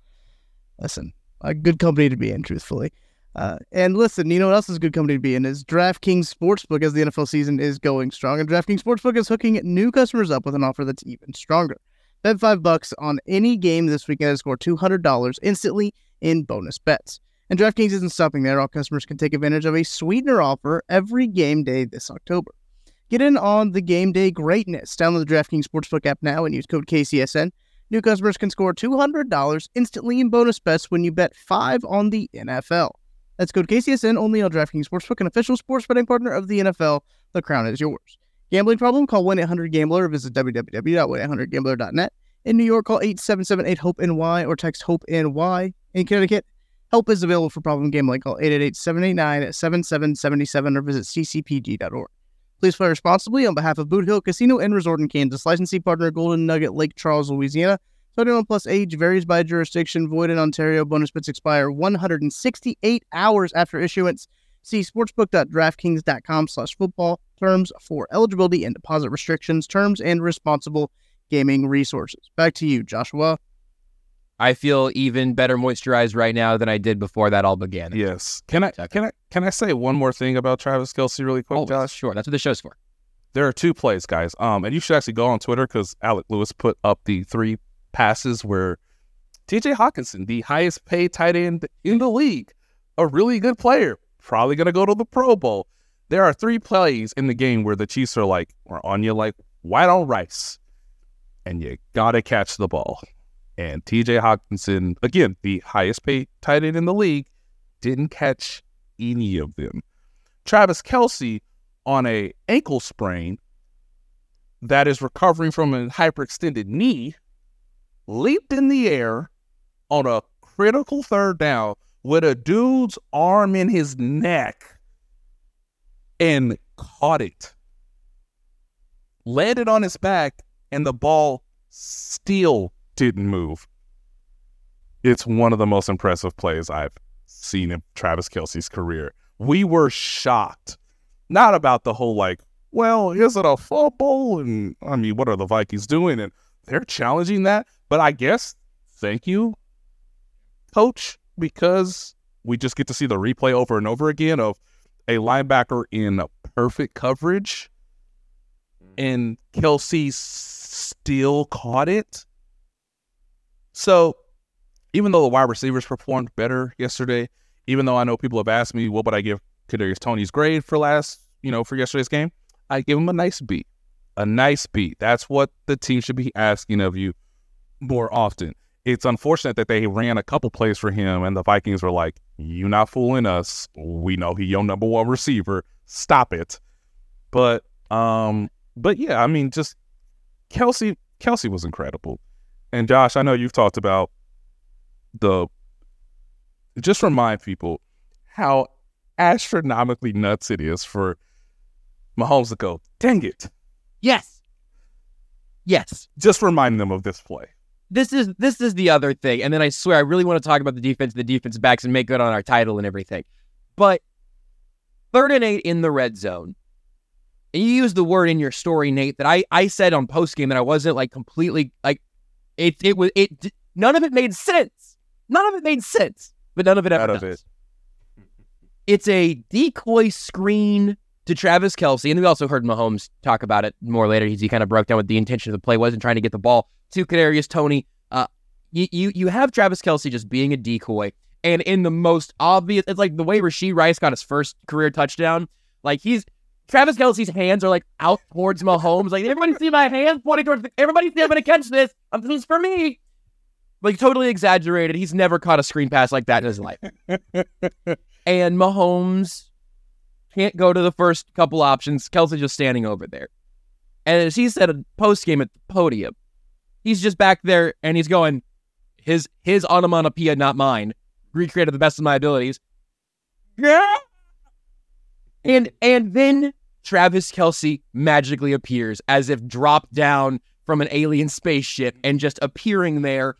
G: listen, a good company to be in, truthfully. Uh, and listen, you know what else is a good company to be in is DraftKings Sportsbook as the NFL season is going strong, and DraftKings Sportsbook is hooking new customers up with an offer that's even stronger. Bet five bucks on any game this weekend and score two hundred dollars instantly in bonus bets. And DraftKings isn't stopping there. All customers can take advantage of a sweetener offer every game day this October. Get in on the game day greatness. Download the DraftKings Sportsbook app now and use code KCSN. New customers can score $200 instantly in bonus bets when you bet five on the NFL. That's code KCSN only on DraftKings Sportsbook, an official sports betting partner of the NFL. The crown is yours. Gambling problem? Call 1 800 Gambler or visit www.1800Gambler.net. In New York, call 877 8 HOPE NY or text HOPE NY. In Connecticut, help is available for problem gambling. Call 888 789 7777 or visit ccpg.org. Please play responsibly on behalf of Boot Hill Casino and Resort in Kansas. Licensee partner Golden Nugget Lake Charles, Louisiana. 21 plus age varies by jurisdiction. Void in Ontario. Bonus bets expire 168 hours after issuance. See sportsbook.draftkings.com slash football. Terms for eligibility and deposit restrictions, terms and responsible gaming resources. Back to you, Joshua.
A: I feel even better moisturized right now than I did before that all began.
D: Yes. Can I can I can I say one more thing about Travis Kelce really quick,
A: Oh,
D: Josh?
A: sure. That's what the show's for.
D: There are two plays, guys. Um, and you should actually go on Twitter because Alec Lewis put up the three passes where TJ Hockenson, the highest paid tight end in the league, a really good player, probably gonna go to the Pro Bowl. There are three plays in the game where the Chiefs are like, we're on you like white on rice, and you gotta catch the ball. And TJ Hockenson, again, the highest paid tight end in the league, didn't catch any of them. Travis Kelce on a ankle sprain that is recovering from a hyperextended knee leaped in the air on a critical third down with a dude's arm in his neck and caught it. Landed on his back, and the ball still didn't move. It's one of the most impressive plays I've seen in Travis Kelce's career. We were shocked, not about the whole like well, is it a fumble? And I mean, what are the Vikings doing? And they're challenging that. But I guess, thank you, coach, because we just get to see the replay over and over again of a linebacker in perfect coverage. Mm-hmm. And Kelce still caught it. So even though the wide receivers performed better yesterday, even though I know people have asked me what would I give Kadarius Toney's grade for last, you know, for yesterday's game, I give him a nice B. A nice B. That's what the team should be asking of you more often. It's unfortunate that they ran a couple plays for him and the Vikings were like, You not fooling us. We know he your number one receiver. Stop it. But um, but yeah, I mean just Kelce Kelce was incredible. And Josh, I know you've talked about the just remind people how astronomically nuts it is for Mahomes to go, dang it.
A: Yes. Yes.
D: Just remind them of this play.
A: This is this is the other thing. And then I swear I really want to talk about the defense, the defense backs, and make good on our title and everything. But third and eight in the red zone. And you used the word in your story, Nate, that I, I said on post game that I wasn't like completely like it it was it none of it made sense. None of it made sense, but none of it ever
D: None
A: does.
D: it.
A: It's a decoy screen to Travis Kelce, and we also heard Mahomes talk about it more later. He, he kind of broke down what the intention of the play was and trying to get the ball to Kadarius Toney. Uh, you, you you have Travis Kelce just being a decoy, and in the most obvious, it's like the way Rashee Rice got his first career touchdown. Like he's Travis Kelce's hands are like out towards Mahomes. Like everybody see my hands pointing towards. The, everybody see I'm gonna catch this. This is for me. Like totally exaggerated. He's never caught a screen pass like that in his life. and Mahomes can't go to the first couple options. Kelce just standing over there. And as he said a post game at the podium, he's just back there and he's going, his his onomatopoeia, not mine. Recreated the best of my abilities. Yeah. And and then Travis Kelce magically appears as if dropped down from an alien spaceship and just appearing there.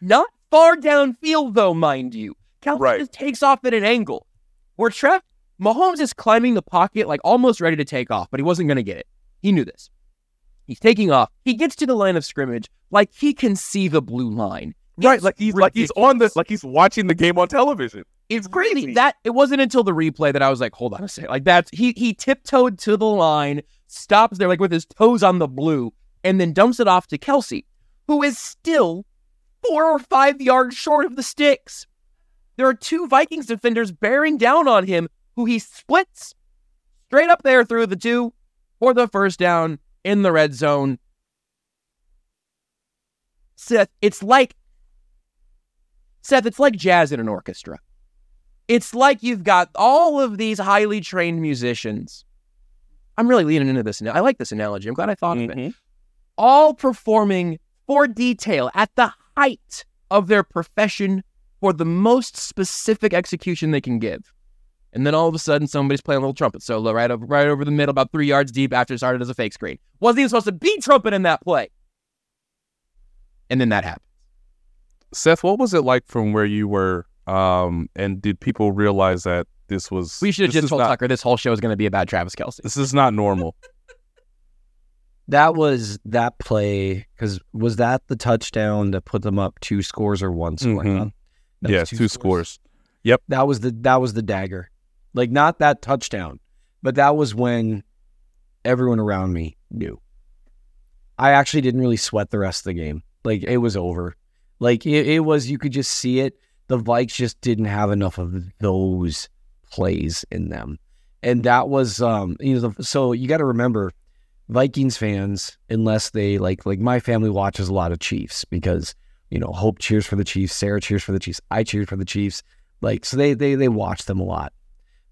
A: Not far downfield though, mind you. Kelce
D: Right.
A: just takes off at an angle. Where Trev Mahomes is climbing the pocket like almost ready to take off, but he wasn't gonna get it. He knew this. He's taking off. He gets to the line of scrimmage like he can see the blue line.
D: Right,
A: It's
D: like he's like he's on this, like he's watching the game on television.
A: it's crazy. That it wasn't until the replay that I was like, hold on a second. Like that's he he tiptoed to the line, stops there like with his toes on the blue, and then dumps it off to Kelce, who is still four or five yards short of the sticks. There are two Vikings defenders bearing down on him, who he splits straight up there through the two for the first down in the red zone. Seth, it's like Seth, it's like jazz in an orchestra. It's like you've got all of these highly trained musicians. I'm really leaning into this. I like this analogy. I'm glad I thought of it. Mm-hmm. All performing for detail at the height of their profession for the most specific execution they can give. And then all of a sudden, somebody's playing a little trumpet solo right over, right over the middle, about three yards deep after it started as a fake screen. Wasn't even supposed to be trumpet in that play. And then that happened.
D: Seth, what was it like from where you were? Um, and did people realize that this was
A: We should have just
D: is
A: told
D: not,
A: Tucker this whole show is going to be about Travis Kelce.
D: This is not normal.
C: That was that play because was that the touchdown that put them up two scores or one score?
D: Mhm.
C: huh? That was
D: yes, two scores. Yep.
C: That was the that was the dagger. Like not that touchdown, but that was when everyone around me knew. I actually didn't really sweat the rest of the game. Like it was over. Like it, it was you could just see it. The Vikes just didn't have enough of those plays in them. And that was um you know the, so you got to remember Vikings fans unless they like like my family watches a lot of Chiefs because you know Hope cheers for the Chiefs, Sarah cheers for the Chiefs, I cheer for the Chiefs. Like so they they they watch them a lot.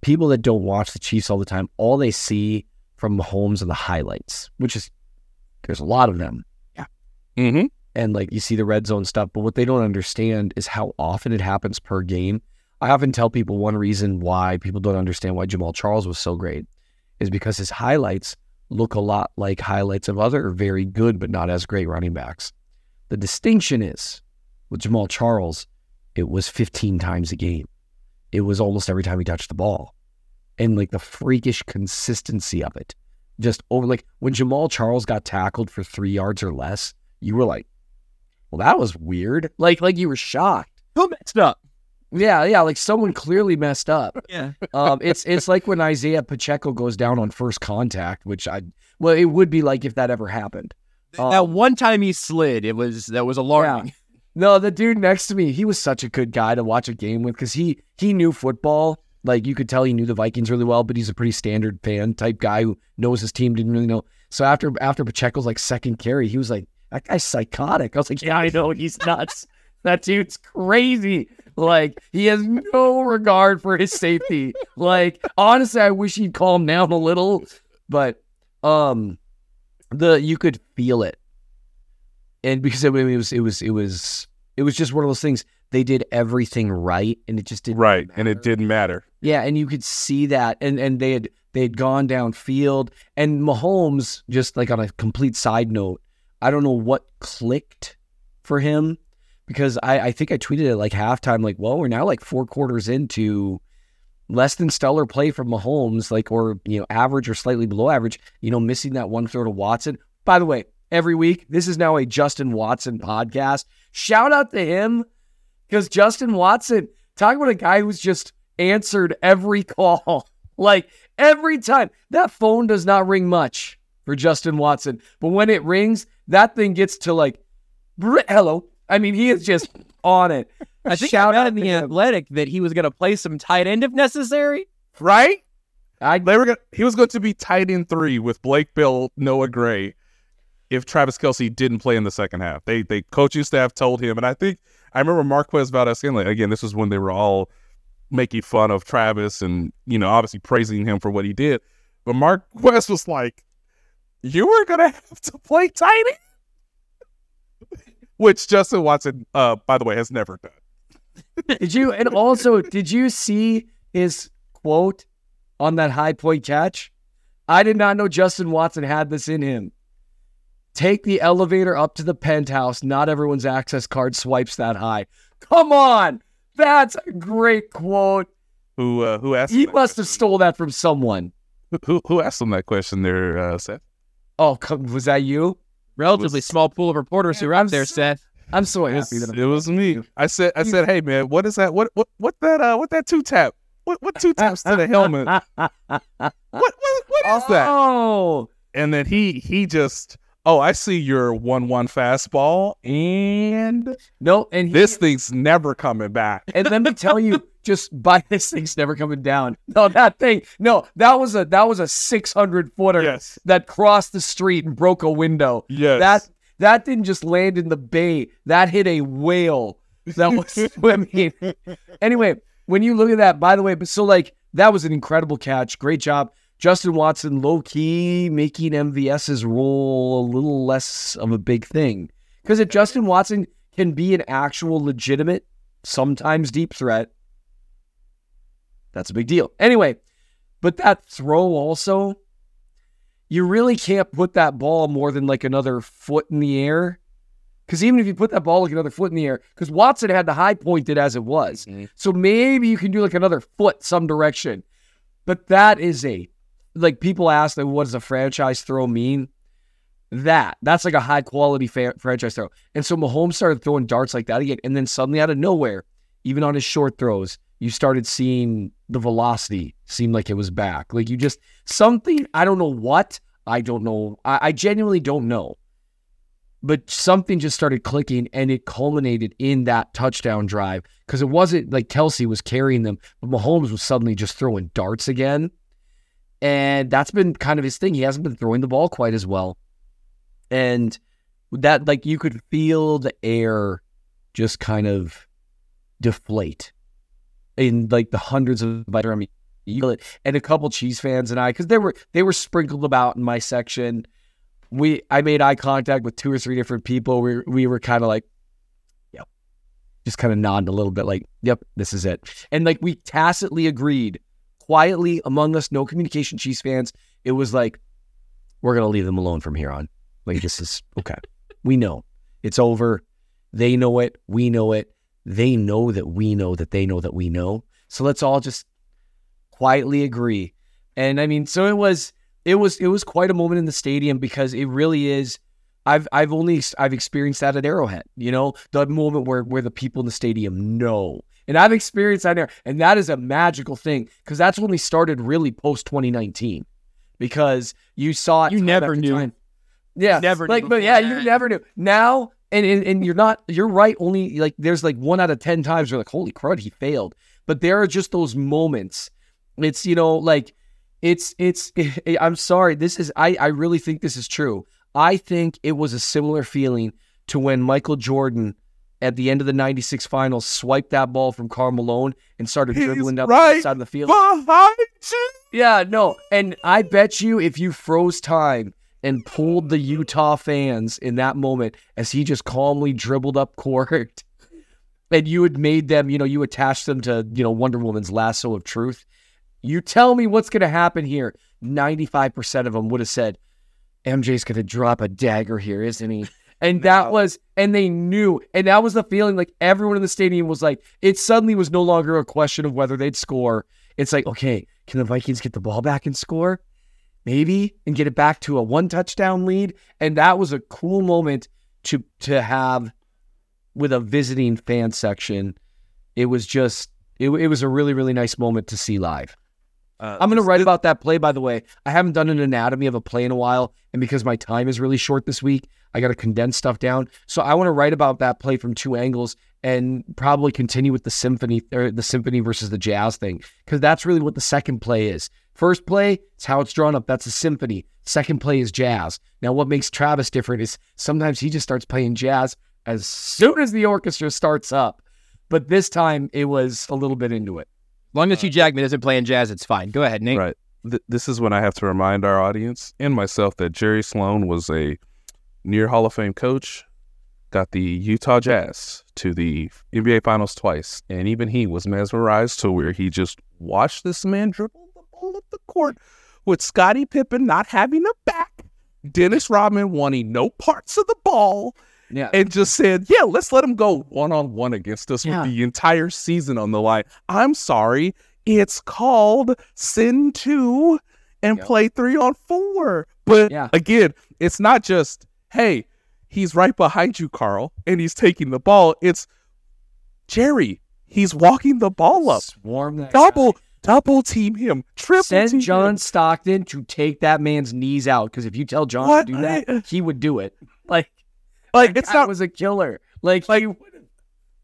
C: People that don't watch the Chiefs all the time, all they see from Mahomes are the highlights, which is there's a lot of them.
D: Mm-hmm.
C: And like you see the red zone stuff, but what they don't understand is how often it happens per game. I often tell people one reason why people don't understand why Jamaal Charles was so great is because his highlights look a lot like highlights of other very good but not as great running backs. The distinction is with Jamaal Charles, it was 15 times a game. It was almost every time he touched the ball. And like the freakish consistency of it just over like when Jamaal Charles got tackled for three yards or less, you were like, well, that was weird. Like, like you were shocked.
A: Who messed up?
C: Yeah, yeah, like someone clearly messed up.
A: Yeah.
C: Um, it's it's like when Isaiah Pacheco goes down on first contact, which I well, it would be like if that ever happened.
A: that
C: Um,
A: one time he slid, it was that was alarming.
C: No, the dude next to me, he was such a good guy to watch a game with because he he knew football. Like you could tell he knew the Vikings really well, but he's a pretty standard fan type guy who knows his team, didn't really know. So after after Pacheco's like second carry, he was like, That guy's psychotic. I was like, Yeah, I know, he's nuts. that dude's crazy. Like, he has no regard for his safety. like, honestly, I wish he'd calm down a little. But um the you could feel it and because it, was it was it was it was just one of those things they did everything right and it just didn't
D: Right. And it
C: matter.
D: didn't matter.
C: yeah and you could see that and and they had they had gone downfield and Mahomes just like on a complete side note I don't know what clicked for him because I I think I tweeted it like halftime like well we're now like four quarters into less than stellar play from Mahomes like or you know average or slightly below average you know missing that one throw to Watson by the way every week this is now a Justin Watson podcast shout out to him because Justin Watson, talk about a guy who's just answered every call. like every time. That phone does not ring much for Justin Watson. But when it rings, that thing gets to like, "Br- hello. I mean, he is just on it.
A: I think
C: Shout
A: I
C: out
A: in the
C: him.
A: Athletic that he was going to play some tight end if necessary.
D: Right?
C: I,
D: They were gonna, he was going to be tight end three with Blake Bell, Noah Gray, if Travis Kelce didn't play in the second half. They they coaching staff told him, and I think I remember Marquez Valdes-Scantling. Again, this was when they were all making fun of Travis and you know obviously praising him for what he did. But Marquez was like, "You were gonna have to play end," which Justin Watson, uh, by the way, has never done.
C: did you, and also, did you see his quote on that high point catch? I did not know Justin Watson had this in him. Take the elevator up to the penthouse. Not everyone's access card swipes that high. Come on. That's a great quote.
D: Who uh, who asked?
C: He
D: him that
C: must have
D: question?
C: stole that from someone.
D: Who who asked him that question there, uh, Seth?
C: Oh, come, was that you?
A: Relatively
D: Was-
A: small pool of reporters who were
C: I'm
A: out there,
C: so-
A: Seth.
C: I'm so
D: It was,
C: happy that
D: it was me. I said, I said, hey man, what is that? What what what that? Uh, what that two tap? What what two taps to the helmet? What what what is that?
C: Oh,
D: And then he he just, oh, I see your one one fastball, and
C: no, and he,
D: this thing's never coming back.
C: and let me tell you, just by this thing's never coming down. No, that thing, no, that was a that was a 600 footer
D: Yes,
C: that crossed the street and broke a window.
D: yes.
C: That that didn't just land in the bay. That hit a whale that was swimming. anyway, when you look at that, by the way, but so like that was an incredible catch. Great job. Justin Watson, low key, making MVS's role a little less of a big thing. Because if Justin Watson can be an actual legitimate, sometimes deep threat, that's a big deal. Anyway, but that throw also, you really can't put that ball more than like another foot in the air. Because even if you put that ball like another foot in the air, because Watson had the high pointed as it was. Mm-hmm. So maybe you can do like another foot some direction. But that is a, like people ask, like, what does a franchise throw mean? That, that's like a high quality fa- franchise throw. And so Mahomes started throwing darts like that again. And then suddenly out of nowhere, even on his short throws, you started seeing the velocity seem like it was back. Like you just, something, I don't know what, I don't know. I, I genuinely don't know. But something just started clicking and it culminated in that touchdown drive because it wasn't like Kelce was carrying them, but Mahomes was suddenly just throwing darts again. And that's been kind of his thing. He hasn't been throwing the ball quite as well. And that, like, you could feel the air just kind of deflate in like the hundreds of I mean, you and a couple cheese fans and I, because they were they were sprinkled about in my section. We I made eye contact with two or three different people. We we were kind of like, yep, just kind of nodding a little bit, like, yep, this is it. And like we tacitly agreed, quietly among us, no communication, Chiefs fans. It was like, we're gonna leave them alone from here on. Like this is okay. We know it's over. They know it. We know it. They know that we know that they know that we know. So let's all just quietly agree. And I mean, so it was it was it was quite a moment in the stadium because it really is. I've I've only I've experienced that at Arrowhead. You know, the moment where where the people in the stadium know, and I've experienced that there, and that is a magical thing because that's when we started really post 2019 because you saw it.
A: You never knew.
C: time. Yeah,
A: never knew
C: like, but yeah,
A: that.
C: you never knew. Now, and, and and you're not. You're right. Only like there's like one out of ten times you're like, holy crud, he failed. But there are just those moments. It's you know like it's it's. I'm sorry. This is I I really think this is true. I think it was a similar feeling to when Michael Jordan at the end of the 96 finals swiped that ball from Karl Malone and started
D: He's
C: dribbling down
D: right
C: the side of the field. Yeah, no. And I bet you if you froze time and pulled the Utah fans in that moment as he just calmly dribbled up court and you had made them, you know, you attached them to, you know, Wonder Woman's lasso of truth. You tell me what's going to happen here. 95% of them would have said, MJ's going to drop a dagger here, isn't he? And that was, and they knew, and that was the feeling like everyone in the stadium was like, it suddenly was no longer a question of whether they'd score. It's like, okay, can the Vikings get the ball back and score? Maybe, and get it back to a one touchdown lead. And that was a cool moment to to have with a visiting fan section. It was just, it, it was a really, really nice moment to see live.
D: Uh,
C: I'm going to write
D: this-
C: about that play, by the way. I haven't done an anatomy of a play in a while. And because my time is really short this week, I got to condense stuff down. So I want to write about that play from two angles and probably continue with the symphony or the symphony versus the jazz thing. Because that's really what the second play is. First play, it's how it's drawn up. That's a symphony. Second play is jazz. Now, what makes Travis different is sometimes he just starts playing jazz as soon as the orchestra starts up. But this time it was a little bit into it.
A: As long as Hugh Jackman isn't playing jazz, it's fine. Go ahead, Nate.
D: Right. Th- this is when I have to remind our audience and myself that Jerry Sloan was a near Hall of Fame coach, got the Utah Jazz to the NBA Finals twice, and even he was mesmerized to where he just watched this man dribble the ball up the court with Scottie Pippen not having a back, Dennis Rodman wanting no parts of the ball,
C: Yeah.
D: and just said, "Yeah, let's let him go one on one against us
C: Yeah.
D: with the entire season on the line." I'm sorry, it's called Sin Two and
C: Yep.
D: play three on four. But
C: Yeah.
D: again, it's not just hey, he's right behind you, Karl, and he's taking the ball. It's Jerry. He's walking the ball up.
C: Swarm that
D: Double, double team him. Triple
C: Send
D: team
C: John
D: him.
C: Stockton to take that man's knees out because if you tell John
D: What?
C: to do that, he would do it. Like,
D: Like it's not
C: was a killer. Like,
D: like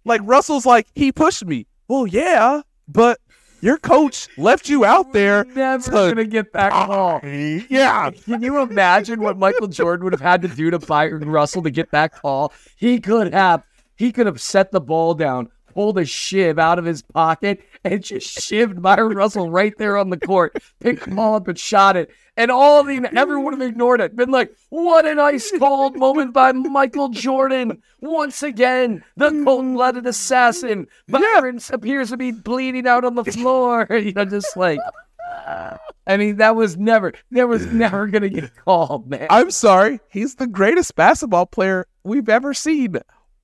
D: like Russell's like he pushed me. Well, yeah, but your coach left you out there.
C: never
D: to-
C: gonna get that call.
D: Yeah,
C: Can you imagine what Michael Jordan would have had to do to Byron Russell to get that call? He could have. He could have set the ball down, pulled a shiv out of his pocket, and just shivved Byron Russell right there on the court. Picked the ball up and shot it. And all the everyone would have ignored it. Been like, what an ice cold moment by Michael Jordan. Once again, the cold-blooded assassin. Byron appears to be bleeding out on the floor. You know, just like I mean, that was never, that was never gonna get called, man.
D: I'm sorry. He's the greatest basketball player we've ever seen.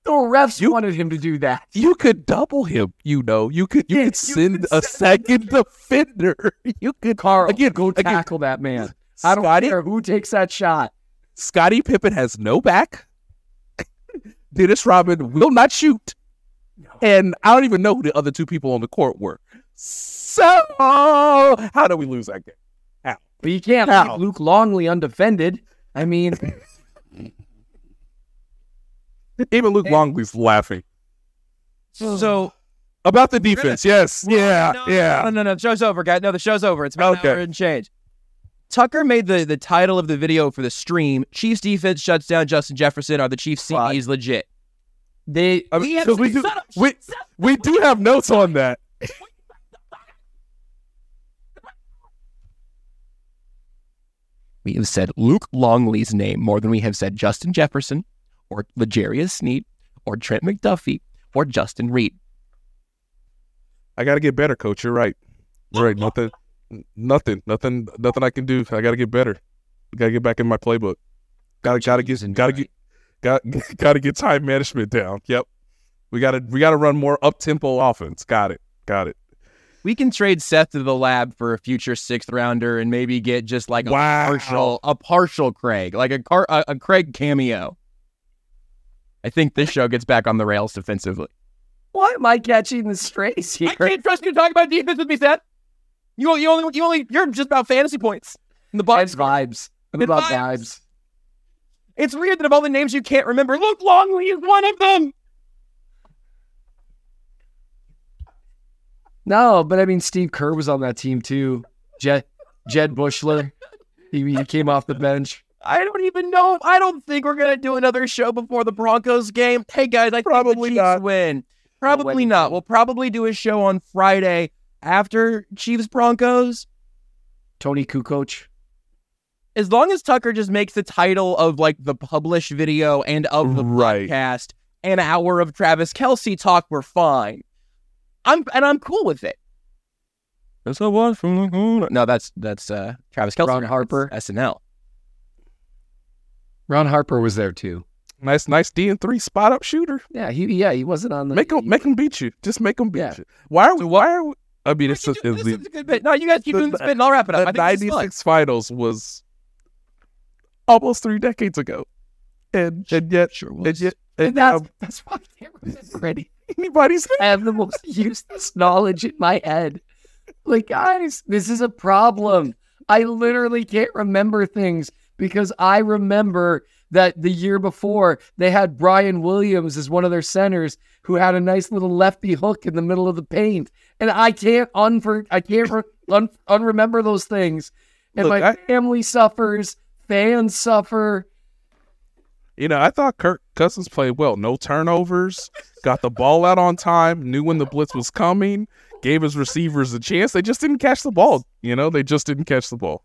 C: The refs you, wanted him to do that.
D: You could double him. You know, you could you
C: Yeah,
D: could
C: you
D: send
C: could
D: a second defender. You could
C: Karl,
D: again
C: go
D: again,
C: tackle that man. I don't care who takes that shot.
D: Scottie Pippen has no back. Dennis Rodman will not shoot. And I don't even know who the other two people on the court were. So how do we lose that game?
C: But you can't
D: How?
C: leave Luke Longley undefended. I mean,
D: Even Luke Longley's laughing
A: So
D: about the defense. Yes, yeah,
A: no,
D: yeah.
A: Oh, no, no, no. The show's over, guys. No, the show's over. It's been
D: Okay.
A: an hour and change. Tucker made the, the title of the video for the stream. Chiefs defense shuts down Justin Jefferson. Are the Chiefs CEs legit?
C: they
D: I mean,
A: have
D: 'cause we do, we, we do have notes on that.
A: We have said Luke Longley's name more than we have said Justin Jefferson or L'Jarius Sneed or Trent McDuffie or Justin Reid.
D: I got to get better, coach. You're right. You're right. Nothing, nothing, nothing, nothing I can do. I got to get better. Got to get back in my playbook. Got to, got to get, got to get, got, got to get time management down. Yep. We got to, we got to run more up tempo offense. Got it. Got it.
A: we can trade Seth to the lab for a future sixth rounder and maybe get just like a
D: Wow.
A: partial a partial Craig, like a car a, a Craig cameo. I think this show gets back on the rails defensively.
C: Why am I catching the strays here?
A: I can't trust you to talk about defense with me, Seth. You, you only you only you're just about fantasy points. In the box
C: vibes. I'm
A: It's
C: about
A: vibes.
C: vibes.
A: It's weird that of all the names you can't remember, Luke Longley is one of them.
C: No, but I mean, Steve Kerr was on that team too. Jud Jud Buechler, he, he came off the bench.
A: I don't even know. I don't think we're gonna do another show before the Broncos game. Hey guys, I
D: Probably
A: think the Chiefs
D: not.
A: win. Probably not. We'll probably do a show on Friday after Chiefs Broncos.
C: Toni Kukoc.
A: As long as Tucker just makes the title of like the published video and of the
D: Right.
A: podcast an hour of Travis Kelce talk, we're fine. I'm and I'm cool with it. That's a watch from the corner. No, that's that's uh Travis Kelce.
C: Ron Harper.
A: SNL.
C: Ron Harper was there too.
D: Nice, nice D and three spot up shooter.
C: Yeah, he yeah he wasn't on the.
D: Make him, make him beat you. Just make him beat
C: Yeah.
D: you. Why are we? Why are we? I mean, it's
A: This
D: just it's
A: is a good bit. No, you guys keep
D: the-
A: doing this bit and I'll wrap it up.
D: The
A: think this is fun.
D: '96 finals was almost three decades ago, and and yet,
C: Sure
D: and
C: was.
D: yet, and
C: And that's
D: um,
C: that's why I can't remember any.
D: anybody's
C: I have the most useless knowledge in my head. Like, guys, this is a problem. I literally can't remember things because I remember that the year before they had Brian Williams as one of their centers who had a nice little lefty hook in the middle of the paint, and I can't unfor I can't re- un- unremember those things, and
D: Look,
C: my
D: I-
C: family suffers, fans suffer.
D: You know, I thought Kirk Cousins played well. No turnovers, got the ball out on time, knew when the blitz was coming, gave his receivers a chance. They just didn't catch the ball. You know, they just didn't catch the ball.